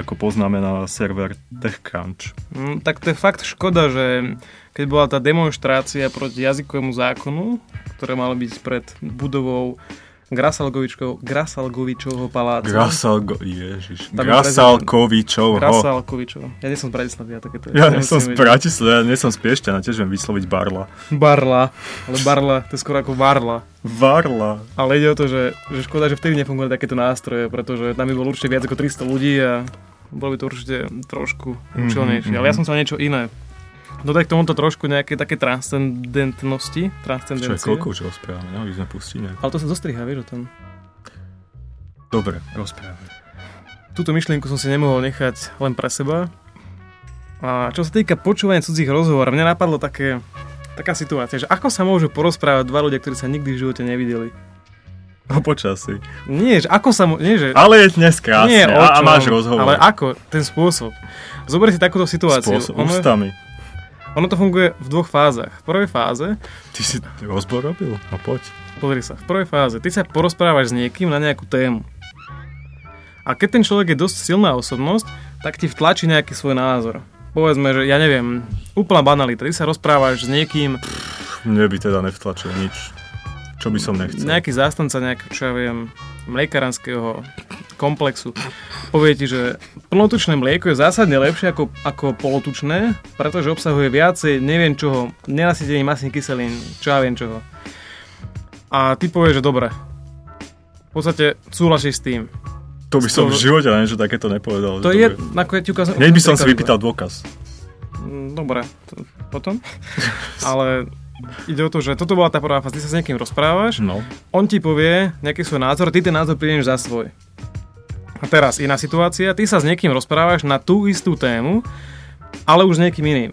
Ako poznamená server TechCrunch. Mm, tak to je fakt škoda, že keď bola tá demonstrácia proti jazykovému zákonu, ktoré malo byť pred budovou Grasalgovičov, Grasalgovičovho paláca. Grasalgo... Ježiš. Tam je Grasalkovičov. Grasalkovičov. Ja nie som z Bratislavy, ja takéto. Ja nie som z. Bratislavy, ja nie som z Piešťana, tiež viem vysloviť Barla. Barla. Ale Barla, to je skoro ako Varla. Varla. Ale ide o to, že, že škoda, že vtedy nefungovali takéto nástroje, pretože tam by bolo určite viac ako 300 ľudí a bolo by to určite trošku Mhm, účelnejšie. Ale ja som chcel niečo iné. Dodaj k tomuto trošku nejaké také transcendentnosti. Čo je, Transcendencie. koľko už rozprávame, no? By sme pustili. Ale to sa zostriha, vieš o tom. Dobre, rozprávame. Túto myšlienku som si nemohol nechať len pre seba. A čo sa týka počúvania cudzích rozhovorov, mne napadlo také, taká situácia, že ako sa môžu porozprávať dva ľudia, ktorí sa nikdy v živote nevideli. O počasí. Nie, že ako sa... Nie, že... Ale je dnes krásne nie, o a, a čom, máš rozhovor. Ale ako? Ten spôsob. Zober si takúto situáciu. Spôsob, ono, ústami. Ono to funguje v dvoch fázach. V prvej fáze, Ty si rozbor robil? No poď. pozri sa, v prvej fáze, ty sa porozprávaš s niekým na nejakú tému. A keď ten človek je dosť silná osobnosť, tak ti vtlačí nejaký svoj názor. Povedzme, že ja neviem, úplná banalita. Ty sa rozprávaš s niekým, Mne by teda nevtlačil nič. Čo by som nechcel. nejaký zástanca nejakého, čo ja viem, mliekarenského komplexu povie ti, že plnotučné mlieko je zásadne lepšie ako, ako polotučné, pretože obsahuje viacej neviem čoho, nenasytených masných kyselín, čo ja viem čoho. A ty povieš, že dobre. V podstate súhlasíš s tým. To by som to- v živote na niečo takéto nepovedal. To že je, bude- ako ja ti ukázam... Hneď by som si vypýtal dôkaz. Mm, Dobre, to, potom. Ale ide o to, že toto bola tá prvá fáza. Ty sa s niekým rozprávaš, No. on ti povie nejaký svoj názor, ty ten názor prídeš za svoj. A teraz iná situácia, ty sa s niekým rozprávaš na tú istú tému, ale už s niekým iným.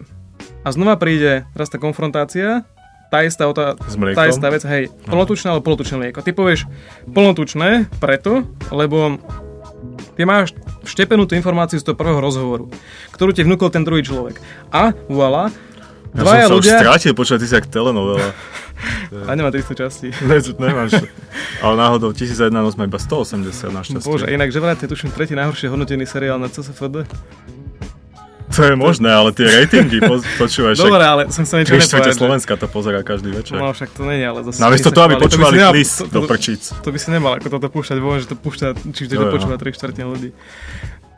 A znova príde teraz tá konfrontácia, tá istá, mliekom? tá istá vec, hej, plnotučné alebo polotučné mlieko. Ty povieš plnotučné preto, lebo ty máš vštepenú tú informáciu z toho prvého rozhovoru, ktorú ti vnúkol ten druhý človek. A voilà, Ja dvaja som sa ľudia... už strátil, počúvaj, ty si jak telenovela. [laughs] A nemá 300 častí. Ne, nemáš. Ale náhodou 1001 noc má iba 180 našťastie. Bože, inak že vraj to je tuším tretí najhoršie hodnotený seriál na CSFD. To je možné, ale tie ratingy, po, počúvaj, však Dobre, ale som sa niečo nepovedal. Slovenska to pozerá každý večer. No však to nie je, ale zase... Namiesto by toho, sa aby to počúvali nemal- klis to- do to- prčíc. To by si nemal ako toto púšťať von, že to púšťa, či to počúva tri štvrtiny ľudí.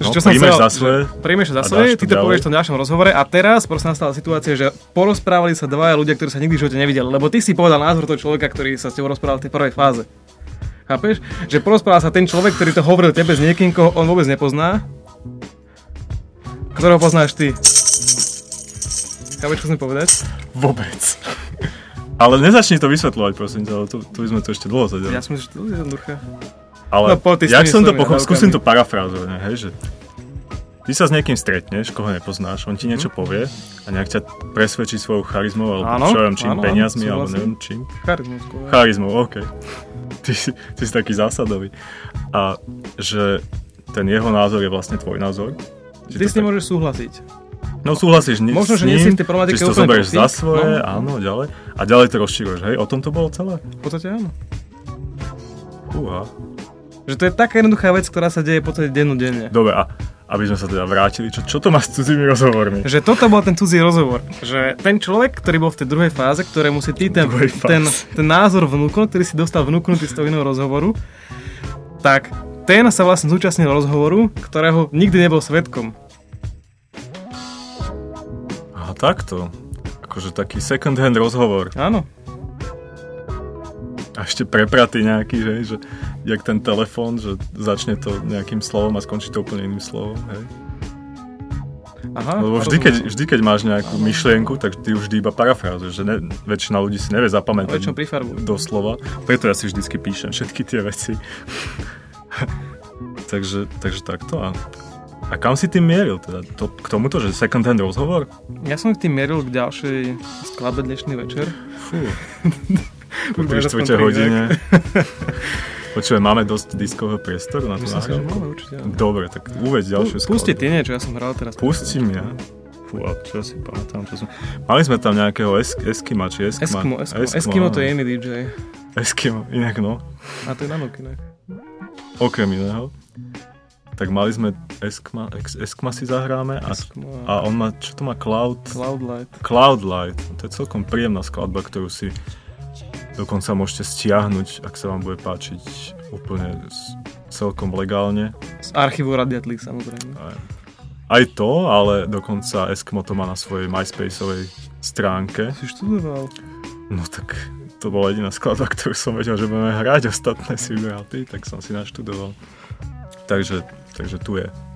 No, Že príjmeš za že svoje Príjmeš za svoje, to ty to ďalej. povieš v tom ďalšom rozhovore a teraz proste nastala situácia, že porozprávali sa dvaja ľudia, ktorí sa nikdy v živote nevideli, lebo ty si povedal názor toho človeka, ktorý sa s tebou rozprával v tej prvej fáze. Chápeš? Že porozprával sa ten človek, ktorý to hovoril tebe s niekým, koho on vôbec nepozná, ktorého poznáš ty. Chápeš, čo chcem povedať? Vôbec. Ale nezačni to vysvetľovať, prosím ťa, tu, tu by sme to ešte dlho sedeli. Ja myslím, že to je jednoduché. Ale No, ty jak som to pochopil, skúsim to parafrázovať, hej, že ty sa s niekým stretneš, koho nepoznáš, on ti niečo povie a nejak ťa presvedčí svojou charizmou, alebo. Áno, čo viem, čím, áno, áno, peniazmi, alebo súhlasím. neviem čím. Charizmus. skôr. Charizmou, OK. Ty, si- ty si taký zásadový. A že ten jeho názor je vlastne tvoj názor. Ty to s ním tak- môžeš súhlasiť. No súhlasíš ni- Možno, že nie si v tej problematike to zoberieš za svoje, no. áno, ďalej. A ďalej to rozšíruješ, hej? O tom to bolo celé? V podstate áno. Fúha. Že to je taká jednoduchá vec, ktorá sa deje v podstate dennodenne. Dobre, a aby sme sa teda vrátili, čo, čo to má s cudzými rozhovormi? Že toto bol ten cudzí rozhovor. Že ten človek, ktorý bol v tej druhej fáze, ktorému si ty ten, fáze. ten, ten názor vnúkol, ktorý si dostal vnúknutý z toho iného rozhovoru, tak ten sa vlastne zúčastnil rozhovoru, ktorého nikdy nebol svetkom. A takto. Akože taký second hand rozhovor. Áno. A ešte prepratý nejaký, že, že jak ten telefón, že začne to nejakým slovom a skončí to úplne iným slovom, hej? Aha, Lebo vždy keď, vždy, keď máš nejakú myšlienku, tak ty už vždy iba parafrázuješ, že ne, väčšina ľudí si nevie zapamätať doslova. Preto ja si vždycky píšem všetky tie veci. [laughs] takže, takže takto. A, a kam si tým mieril? Teda to, k tomuto, že second hand rozhovor? Ja som tým mieril k ďalšej skladbe dnešný večer. Fú. Po [laughs] Už máš 3 aspoň čtvrte tri, hodine. [laughs] Počujem, máme dosť diskového priestoru na tú nahrávku? máme určite. áno. Dobre, tak uveď ďalšiu Pu- Pusti skladbu. ty niečo, ja som hral teraz. Pustím ja. Fú, a čo si pamätám, čo som... Mali sme tam nejakého es- Eskima, či Eskima? Eskimo, Eskimo, Eskimo to je iný DJ. Eskimo, inak no. A to je Nanuk inak. Okrem iného. Tak mali sme Eskma, Ex- Eskma si zahráme a, Eskimo a a on má, čo to má, Cloud? Cloudlight. Cloudlight. To je celkom príjemná skladba, ktorú si dokonca môžete stiahnuť, ak sa vám bude páčiť úplne celkom legálne. Z archívu Radiatlík samozrejme. Aj, aj to, ale dokonca Eskimo to má na svojej MySpaceovej stránke. Si študoval. No tak to bola jediná skladba, ktorú som vedel, že budeme hrať, ostatné si vybral ty, tak som si naštudoval. Takže, takže tu je.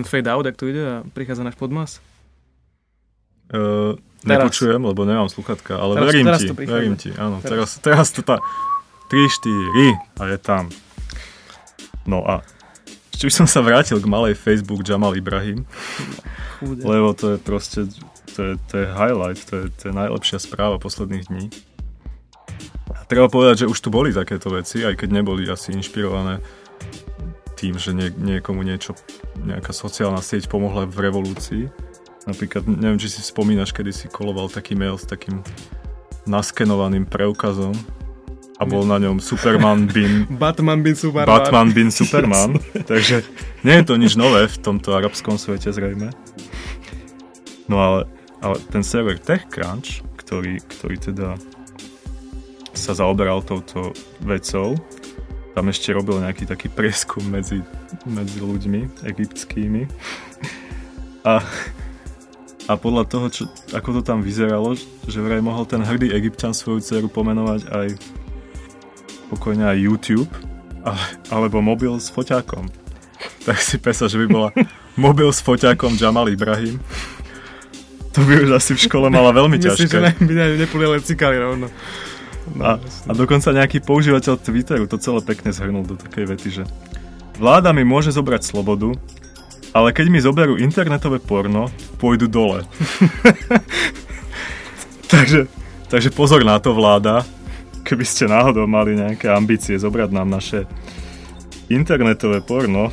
Ten fade out, ak tu ide a prichádza náš podmas? Uh, Teraz. nepočujem, lebo nemám sluchatka, ale Teraz- verím teraz ti, verím ti, áno. Teraz. Teraz, teraz to tá 3, 4 a je tam. No a ešte by som sa vrátil k malej Facebook Jamal Ibrahim, Chúde. lebo to je proste, to je, to je highlight, to je, to je najlepšia správa posledných dní. A treba povedať, že už tu boli takéto veci, aj keď neboli asi inšpirované tým, že nie, niekomu niečo, nejaká sociálna sieť pomohla v revolúcii. Napríklad, neviem, či si spomínaš, kedy si koloval taký mail s takým naskenovaným preukazom a bol na ňom Superman bin [laughs] Batman bin Superman. Batman bin [laughs] Superman. Takže nie je to nič nové v tomto arabskom svete zrejme. No ale, ale ten server TechCrunch, ktorý, ktorý teda sa zaoberal touto vecou, tam ešte robil nejaký taký prieskum medzi, medzi ľuďmi egyptskými. A, a podľa toho, čo, ako to tam vyzeralo, že vraj mohol ten hrdý egyptian svoju dceru pomenovať aj pokojne aj YouTube, ale, alebo mobil s foťákom. Tak si pesa, že by bola mobil s foťákom Jamal Ibrahim. To by už asi v škole mala veľmi Myslím, ťažké. že ne, by ne, nepoliali cikali rovno. No, A, a dokonca nejaký používateľ Twitteru to celé pekne zhrnul do takej vety, že vláda mi môže zobrať slobodu, ale keď mi zoberú internetové porno, pôjdu dole. [laughs] takže, takže pozor na to vláda, keby ste náhodou mali nejaké ambície zobrať nám naše internetové porno,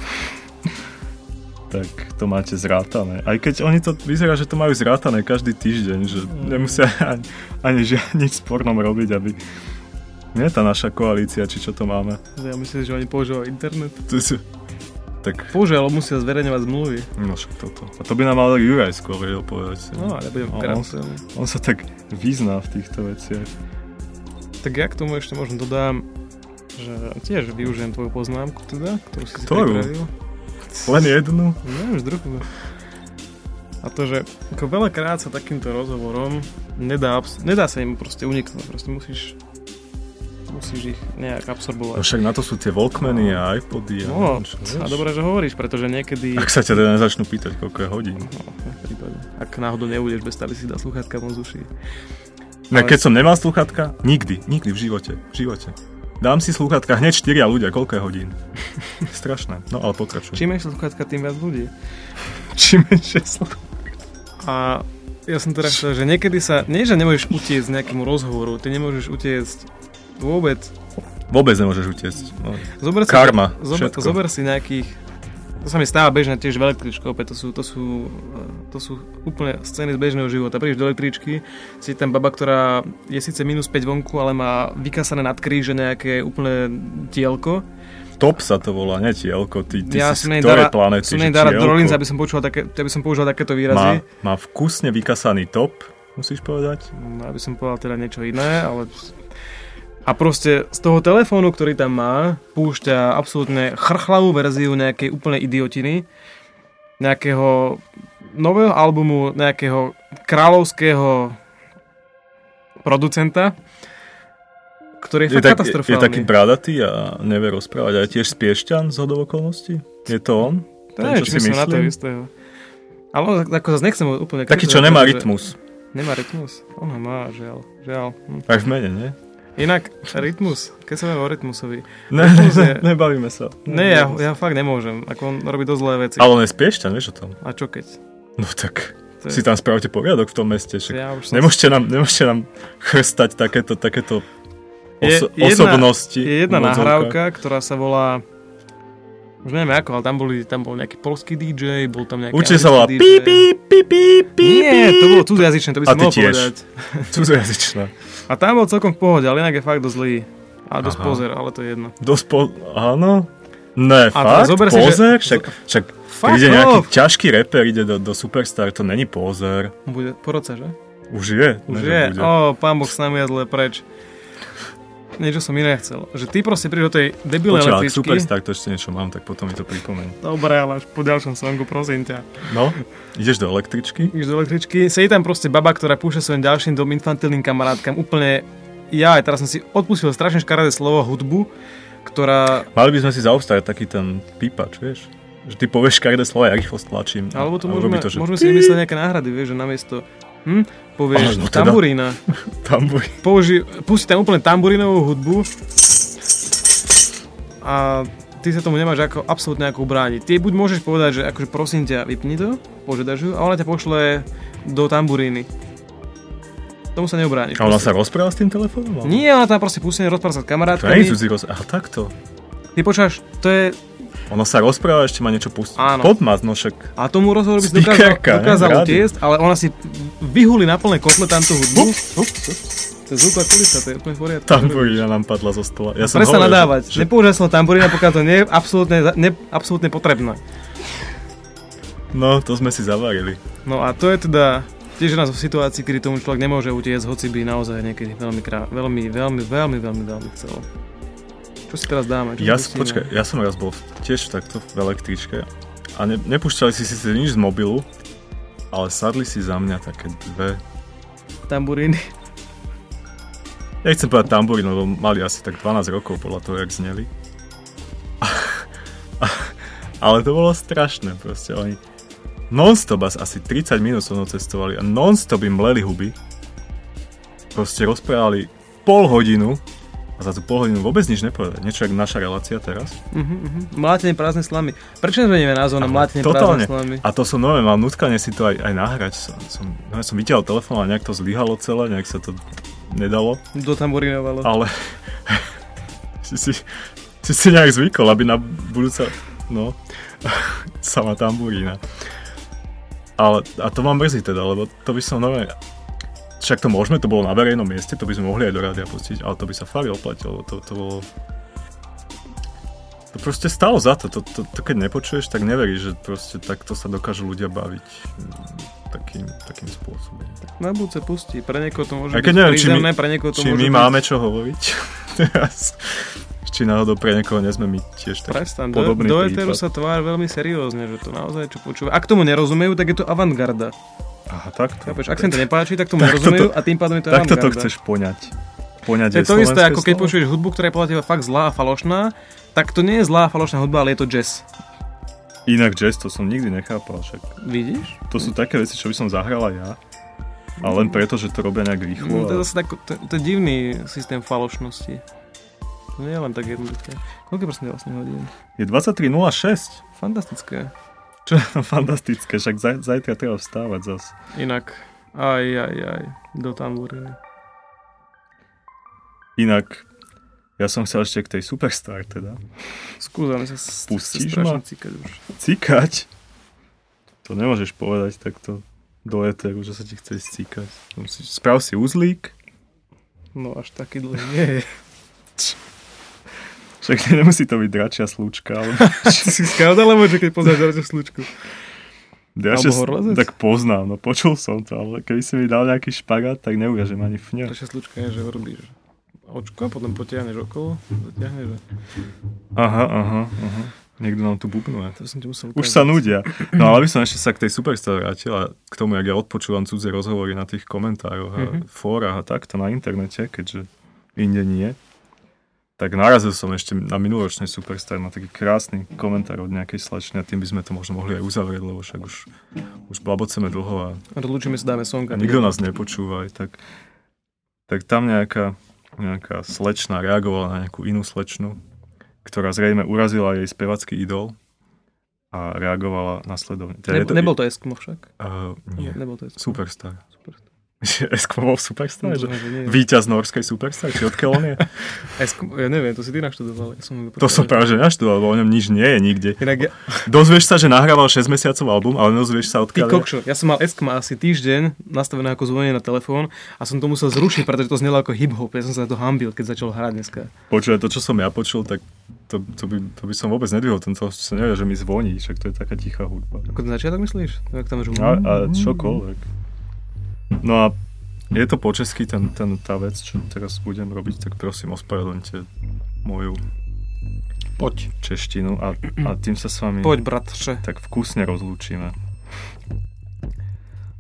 tak to máte zrátané. Aj keď oni to vyzerá, že to majú zrátané každý týždeň, že nemusia ani, ani [laughs] nič s pornom robiť, aby... Nie tá naša koalícia, či čo to máme. Ja myslím, že oni používajú internet. To sú... Tak, Používajú, ale musia zverejňovať zmluvy. no však toto. A to by nám mal Juraj skôr vedel povedať. No, ale nebudem On-. On sa tak vyzná v týchto veciach. Tak ja k tomu ešte možno dodám, že tiež využijem tvoju poznámku teda, ktorú si Ktorú? si pripravil. Len jednu? No, už druhú. A to, že ako veľakrát sa takýmto rozhovorom nedá, nedá sa im proste uniknúť. Proste musíš musíš ich nejak No absorbovať. však na to sú tie Walkmany a iPody a No, čo, a dobré, že hovoríš, pretože niekedy... Ak sa ťa teda nezačnú pýtať, koľko je hodín. No, prípade. Ak náhodou nebudeš bez aby si dal sluchátka von z uší. No, Ale- keď som nemal slúchatka, nikdy, nikdy v živote, v živote. Dám si slúchatka hneď 4 ľudia, koľko je hodín. [laughs] Strašné. No ale pokračuj. Čím menšie sluchátka, tým viac ľudí. Čím menšie slúchatka. A ja som teda chcel, že niekedy sa, nie že nemôžeš utiecť nejakému rozhovoru, ty nemôžeš utiecť vôbec. Vôbec nemôžeš utiecť. No. Zober si, Karma, zober, všetko. zober si nejakých, to sa mi stáva bežne tiež v električke, opäť to sú, to sú, eh, to sú úplne scény z bežného života. Prídeš do električky, si tam baba, ktorá je síce minus 5 vonku, ale má vykasané nad kríže nejaké úplné dielko. Top sa to volá, nie tielko. Ty, ty ja si z ktorej planety? som že tielko? Rollins, aby som používal, také, aby som používal takéto má, výrazy. má vkusne vykasaný top, musíš povedať. No, aby som povedal teda niečo iné, ale... A proste z toho telefónu, ktorý tam má, púšťa absolútne chrchlavú verziu nejakej úplnej idiotiny, nejakého nového albumu nejakého kráľovského producenta, ktorý je, Je, fakt tak, je, katastrofálny. je taký bradatý a nevie rozprávať. A je tiež spiešťan z hodov okolností? Je to on? Ten, čo či si myslím na to istého. Ale ako zase nechcem úplne... Taký, čo nemá rytmus. Nemá rytmus? On ho má, žiaľ. žiaľ. Hm. Aj v mene, nie? Inak, rytmus, keď sa o rytmusovi. Ne, Rytmus je... ne, nebavíme sa. Ne, ja, ja fakt nemôžem. Ako on robí dosť zlé veci. Ale on je spiešťan, vieš o tom? A čo keď? No tak, To je- si tam spravte poriadok v tom meste. Však Ja už som... nemôžete, nám, nemôžete nám chrstať takéto, takéto Je oso- jedna- osobnosti. Je jedna nahrávka, ktorá sa volá... Už neviem ako, ale tam, boli, tam bol nejaký polský DJ, bol tam nejaký... Určite sa volá pí, DJ. pí, pí, pí, pí, Nie, to bolo cudzojazyčné, to by A som ty mohol tiež. povedať. Cudzojazyčná. A tam bol celkom v pohode, ale inak je fakt dosť zlý. A dosť Aha. pozer, ale to je jedno. Dosť po... Áno? Ne, A fakt? zober si, že- Pozer? Však, však Fuck ide nejaký off! ťažký reper, ide do, do Superstar, to není pozer. Bude po roce, že? Už je. Už ne, že je. bude. Pán Boh s nami je zle preč. Niečo som iné chcel. Že ty proste prídeš do tej debilnej Počúva, ak električky. Superstar to ešte niečo mám, tak potom mi to pripomeň. Dobre, ale až po ďalšom songu, prosím ťa. No, ideš do električky? Ideš do električky, sedí tam proste baba, ktorá púšťa svojim ďalším dom infantilným kamarátkam úplne... Ja aj teraz som si odpustil strašne škaredé slovo hudbu, ktorá... Mali by sme si zaobstarať taký ten pípač, vieš? Že ty povieš každé slovo, ja rýchlo stlačím. Alebo to môžeme, to, že môžeme si vymyslieť nejaké náhrady, vieš, že namiesto... Hm? Povieš Áno, teda. [laughs] tamburína. tambuj. Použi, pusti tam úplne tamburínovú hudbu a ty sa tomu nemáš ako absolútne ako brániť. Ty buď môžeš povedať, že akože prosím ťa, vypni to, požiadaš ju, a ona ťa pošle do tamburíny. Tomu sa neobrániš. A ona proste. sa rozpráva s tým telefónom? Nie, ona tam proste pustí rozpráva sa s To nie je kamarátkami. cudzí roz... Aha, takto. Ty počáš, to je... Ona sa rozpráva, ešte má niečo pustiť. Áno. Pop má, no však. A tomu rozhovoru by si dokázal, utiesť, ale ona si vyhuli na plné kotle tam tú hudbu. To je zvuková kulisa, to je úplne v poriadku. Tamburína nám padla zo stola. Ja som hovoril, nadávať. Že, Nepoužívaj slovo tamburína, pokiaľ to nie je absolútne, ne, absolútne potrebné. no, to sme si zavarili. No a to je teda tiež nás v situácii, kedy tomu človek nemôže utiecť, hoci by naozaj niekedy veľmi, krá, veľmi, veľmi, veľmi, veľmi, veľmi chcel. Čo si teraz dáme? Čo Ja, si počkaj, ja som raz bol tiež takto v električke a ne, nepúšťali si síce nič z mobilu, ale sadli si za mňa také dve, Tamburíny. nechcem povedať tamburín, lebo mali asi tak 12 rokov podľa toho, jak zneli. ale to bolo strašné, proste oni non-stop as- asi 30 minút so mnou cestovali a non-stop im mleli huby. Proste rozprávali pol hodinu a za tú pol hodinu vôbec nič nepovedali. Niečo jak naša relácia teraz. Uh-huh, uh-huh. Mlátenie prázdnej slamy. Prečo nezmenieme názov na mlátenie Totálne. prázdnej slamy? A to som nové, mal nutkanie si to aj, aj nahrať. Som, som, no, som vytiahol telefón a nejak to zlyhalo celé, nejak sa to nedalo. Do tamburínovalo. Ale [laughs] si, si, si si nejak zvykol, aby na budúca, no, [laughs] sama tamburína. Ale, a to mám mrzí teda, lebo to by som nové, však to môžeme, to bolo na verejnom mieste, to by sme mohli aj do rádia pustiť, ale to by sa fakt oplatilo, to, to bolo... To proste stalo za to, to, to, to keď nepočuješ, tak neveríš, že proste takto sa dokážu ľudia baviť mm, takým, takým spôsobom. Na budúce pustí. Pre niekoho to môže byť neviem, či my- prízemné, pre niekoho to Či môže my byť... máme čo hovoriť teraz? [laughs] Či náhodou pre niekoho nie sme my tiež tak Prestan, do, podobný do eteru sa tvár veľmi seriózne, že to naozaj čo počúva. Ak tomu nerozumejú, tak je to avantgarda. Aha, takto. Chápeš? Ak sa im to nepáči, tak tomu [laughs] Tak nerozumejú a tým pádom je to Takto to chceš poňať. Poňať To je to isté, ako keď počuješ hudbu, ktorá je podľa fakt zlá a falošná, tak to nie je zlá a falošná hudba, ale je to jazz. Inak jazz, to som nikdy nechápal však. Vidíš? To sú také veci, čo by som zahral aj ja. A len preto, že to robia nejak rýchlo. No, to je zase tak, to, to je divný systém falošnosti. To nie je len tak jednoduché. Koľko je prosím vlastne hodín? Je 23.06. Fantastické. Čo je [laughs] fantastické, však zaj, zajtra treba vstávať zas. Inak, aj, aj, aj, do tamburíny. Inak, ja som chcel ešte k tej Superstar teda. Skúsame sa, Pustíš ma? cíkať už. Cíkať? To nemôžeš povedať takto do eteru, že sa ti chce cíkať. Sprav si uzlík, No až taký dlhý nie je. [laughs] však nemusí to byť dračia slúčka, ale [laughs] si scout, alebo že keď poznáš ďalšiu slučku? dračia, Alebo horlezec? tak poznám, no počul som to, ale keby si mi dal nejaký špagát, tak neuviažem ani fňa. Ďalšia slučka je, že urobíš očko a potom potiahneš okolo, dotiahneš a Aha, aha, aha. Niekto nám tu bubnuje. to som ti musel Už sa nudia. No ale by som ešte sa k tej Superstar vrátil a k tomu, jak ja odpočúvam cudzie rozhovory na tých komentároch a Mhm. fórach a takto na internete, keďže inde nie. Tak narazil som ešte na minuloročnej Superstar na taký krásny komentár od nejakej slečny a tým by sme to možno mohli aj uzavrieť, lebo však už, už blaboceme dlho a, Rozlúčime sa, dáme song. a nikto nás nepočúva. aj Tak, tak tam nejaká, nejaká slečna reagovala na nejakú inú slečnu, ktorá zrejme urazila jej spevacký idol a reagovala nasledovne. Teda Ne, to- nebol to Eskimo však? Uh, nie. Nebol to Eskimo. Superstar. Eskimo bol Superstar? Že... Že nie. Víťaz norskej Superstar? Či odkiaľ on je? [laughs] Eskimo, ja neviem, to si ty naštudoval. Ja som To som práve že naštudoval, lebo o ňom nič nie je nikde. Inak ja, Dozvieš sa, že nahrával 6 mesiacov album, ale dozvieš sa ty odkiaľ je. kokšo, ja som mal Eskimo asi týždeň nastavené ako zvonenie na telefón a som to musel zrušiť, pretože to znelo ako hip-hop. Ja som sa na to hambil, keď začal hrať dneska. Počúvaj, to, čo som ja počul, tak to, to, by, to by som vôbec nedvihol. Tento sa nevie, že mi zvoní, však to je taká tichá hudba. Ako ten začiatok myslíš? Tak tam, že... A, a čokoľvek. No a je to po česky ten, ten, tá vec, čo teraz budem robiť, tak prosím ospravedlňte moju Poď. češtinu a, a tým sa s vami Poď, bratře. tak vkusne rozlúčime.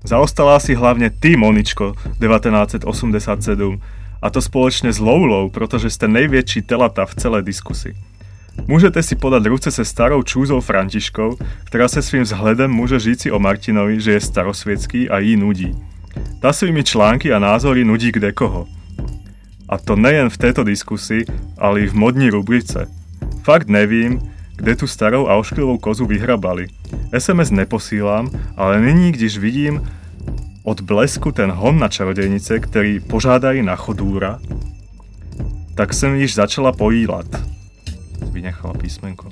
Zaostala si hlavne ty, Moničko, 1987. A to spoločne s Loulou, pretože ste největší telata v celé diskusi. Můžete si podat ruce se starou čúzou Františkou, která se svým vzhledem může říci o Martinovi, že je starosvětský a jí nudí. Ta svými články a názory nudí kdekoho. A to nejen v této diskusi, ale i v modní rubrice. Fakt nevím, kde tu starou a ošklivou kozu vyhrabali. SMS neposílám, ale nyní, když vidím od blesku ten hon na čarodejnice, který požádají na chodúra, tak jsem již začala pojílat. Vynechala písmenko.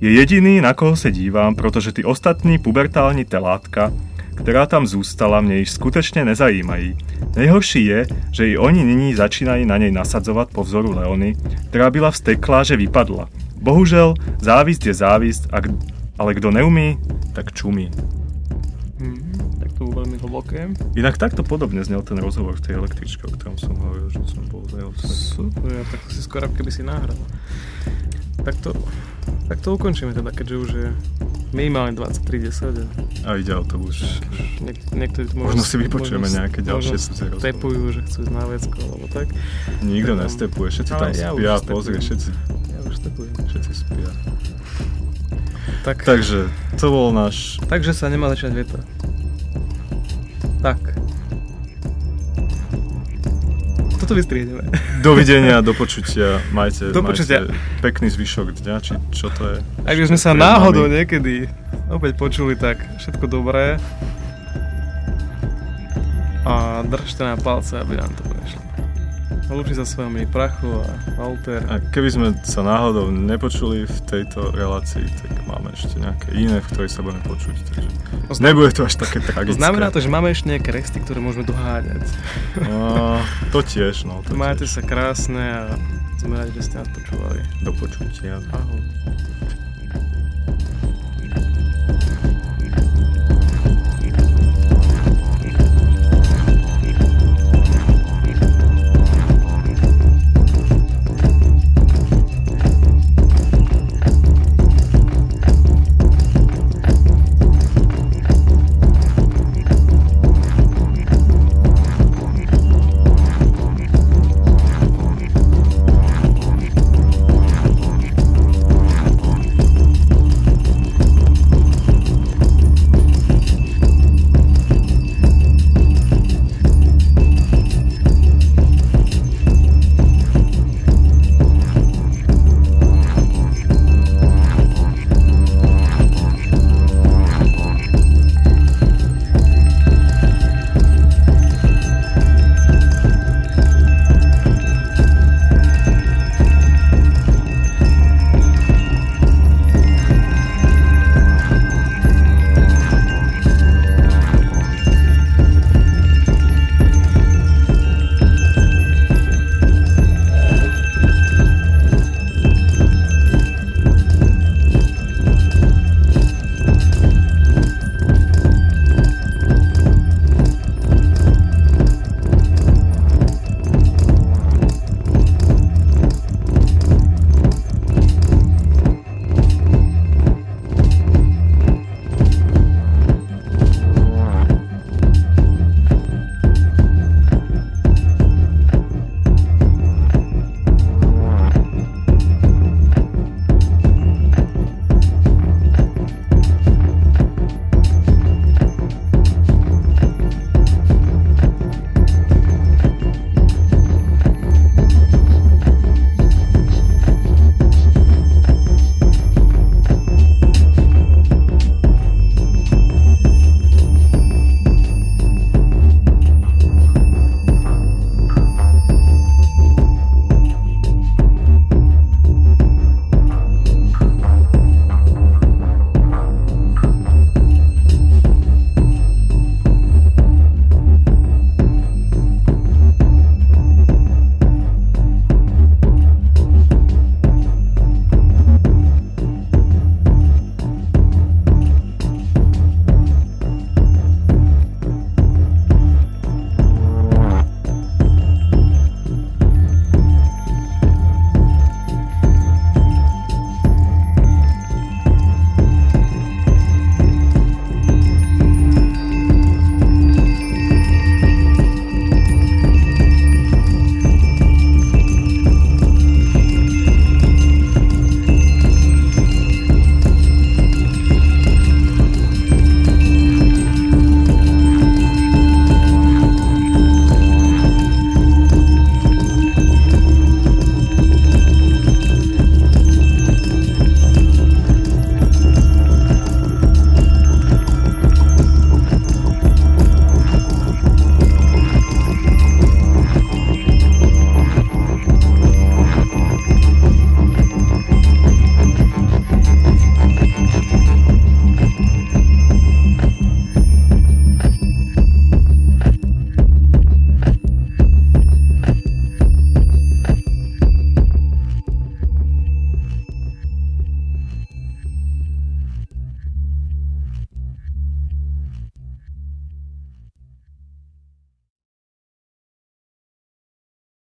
Je jediný, na koho se dívám, protože ty ostatní pubertální telátka, která tam zůstala, mě již skutečně nezajímají. Nejhorší je, že i oni nyní začínají na něj nasadzovat po vzoru Leony, která byla vsteklá, že vypadla. Bohužel, závisť je závisť, a ale kdo neumí, tak čumí. Mhm, tak to bolo veľmi hlboké. Inak takto podobne znel ten rozhovor v tej električke, o ktorom som hovoril, že som bol za jeho svet. Super, tak si skoro keby si nahral. Tak to, tak to ukončíme teda, keďže už je minimálne 23.10 a A ide autobus. niek- niektorí tu Možno si vypočujeme možno- nejaké ďalšie možno cudzie stepujú, že chcú ísť na vecko, alebo tak. Nikto Tam- nestepuje, všetci Ale tam ja už spia, pozri, všetci, Ja už stepujem. všetci spia. Tak, Takže, to bol náš... takže sa nemá začať veta. Tak. Toto vystriedeme. Dovidenia, do počutia, majte, Do počutia. majte pekný zvyšok dňa, či čo to je? Ak by sme sa náhodou nami. niekedy opäť počuli, tak všetko dobré. A držte nám palce, aby nám to prešlo. Lúči sa s vami Prachu a Walter. A keby sme sa náhodou nepočuli v tejto relácii, tak máme ešte nejaké iné, v ktorej sa budeme počuť. Takže nebude to až také [laughs] tragické. znamená to, že máme ešte nejaké resty, ktoré môžeme doháňať. No, to tiež, no. To Majte tiež. sa krásne a sme radi, že ste nás počúvali. Do počutia. Ahoj.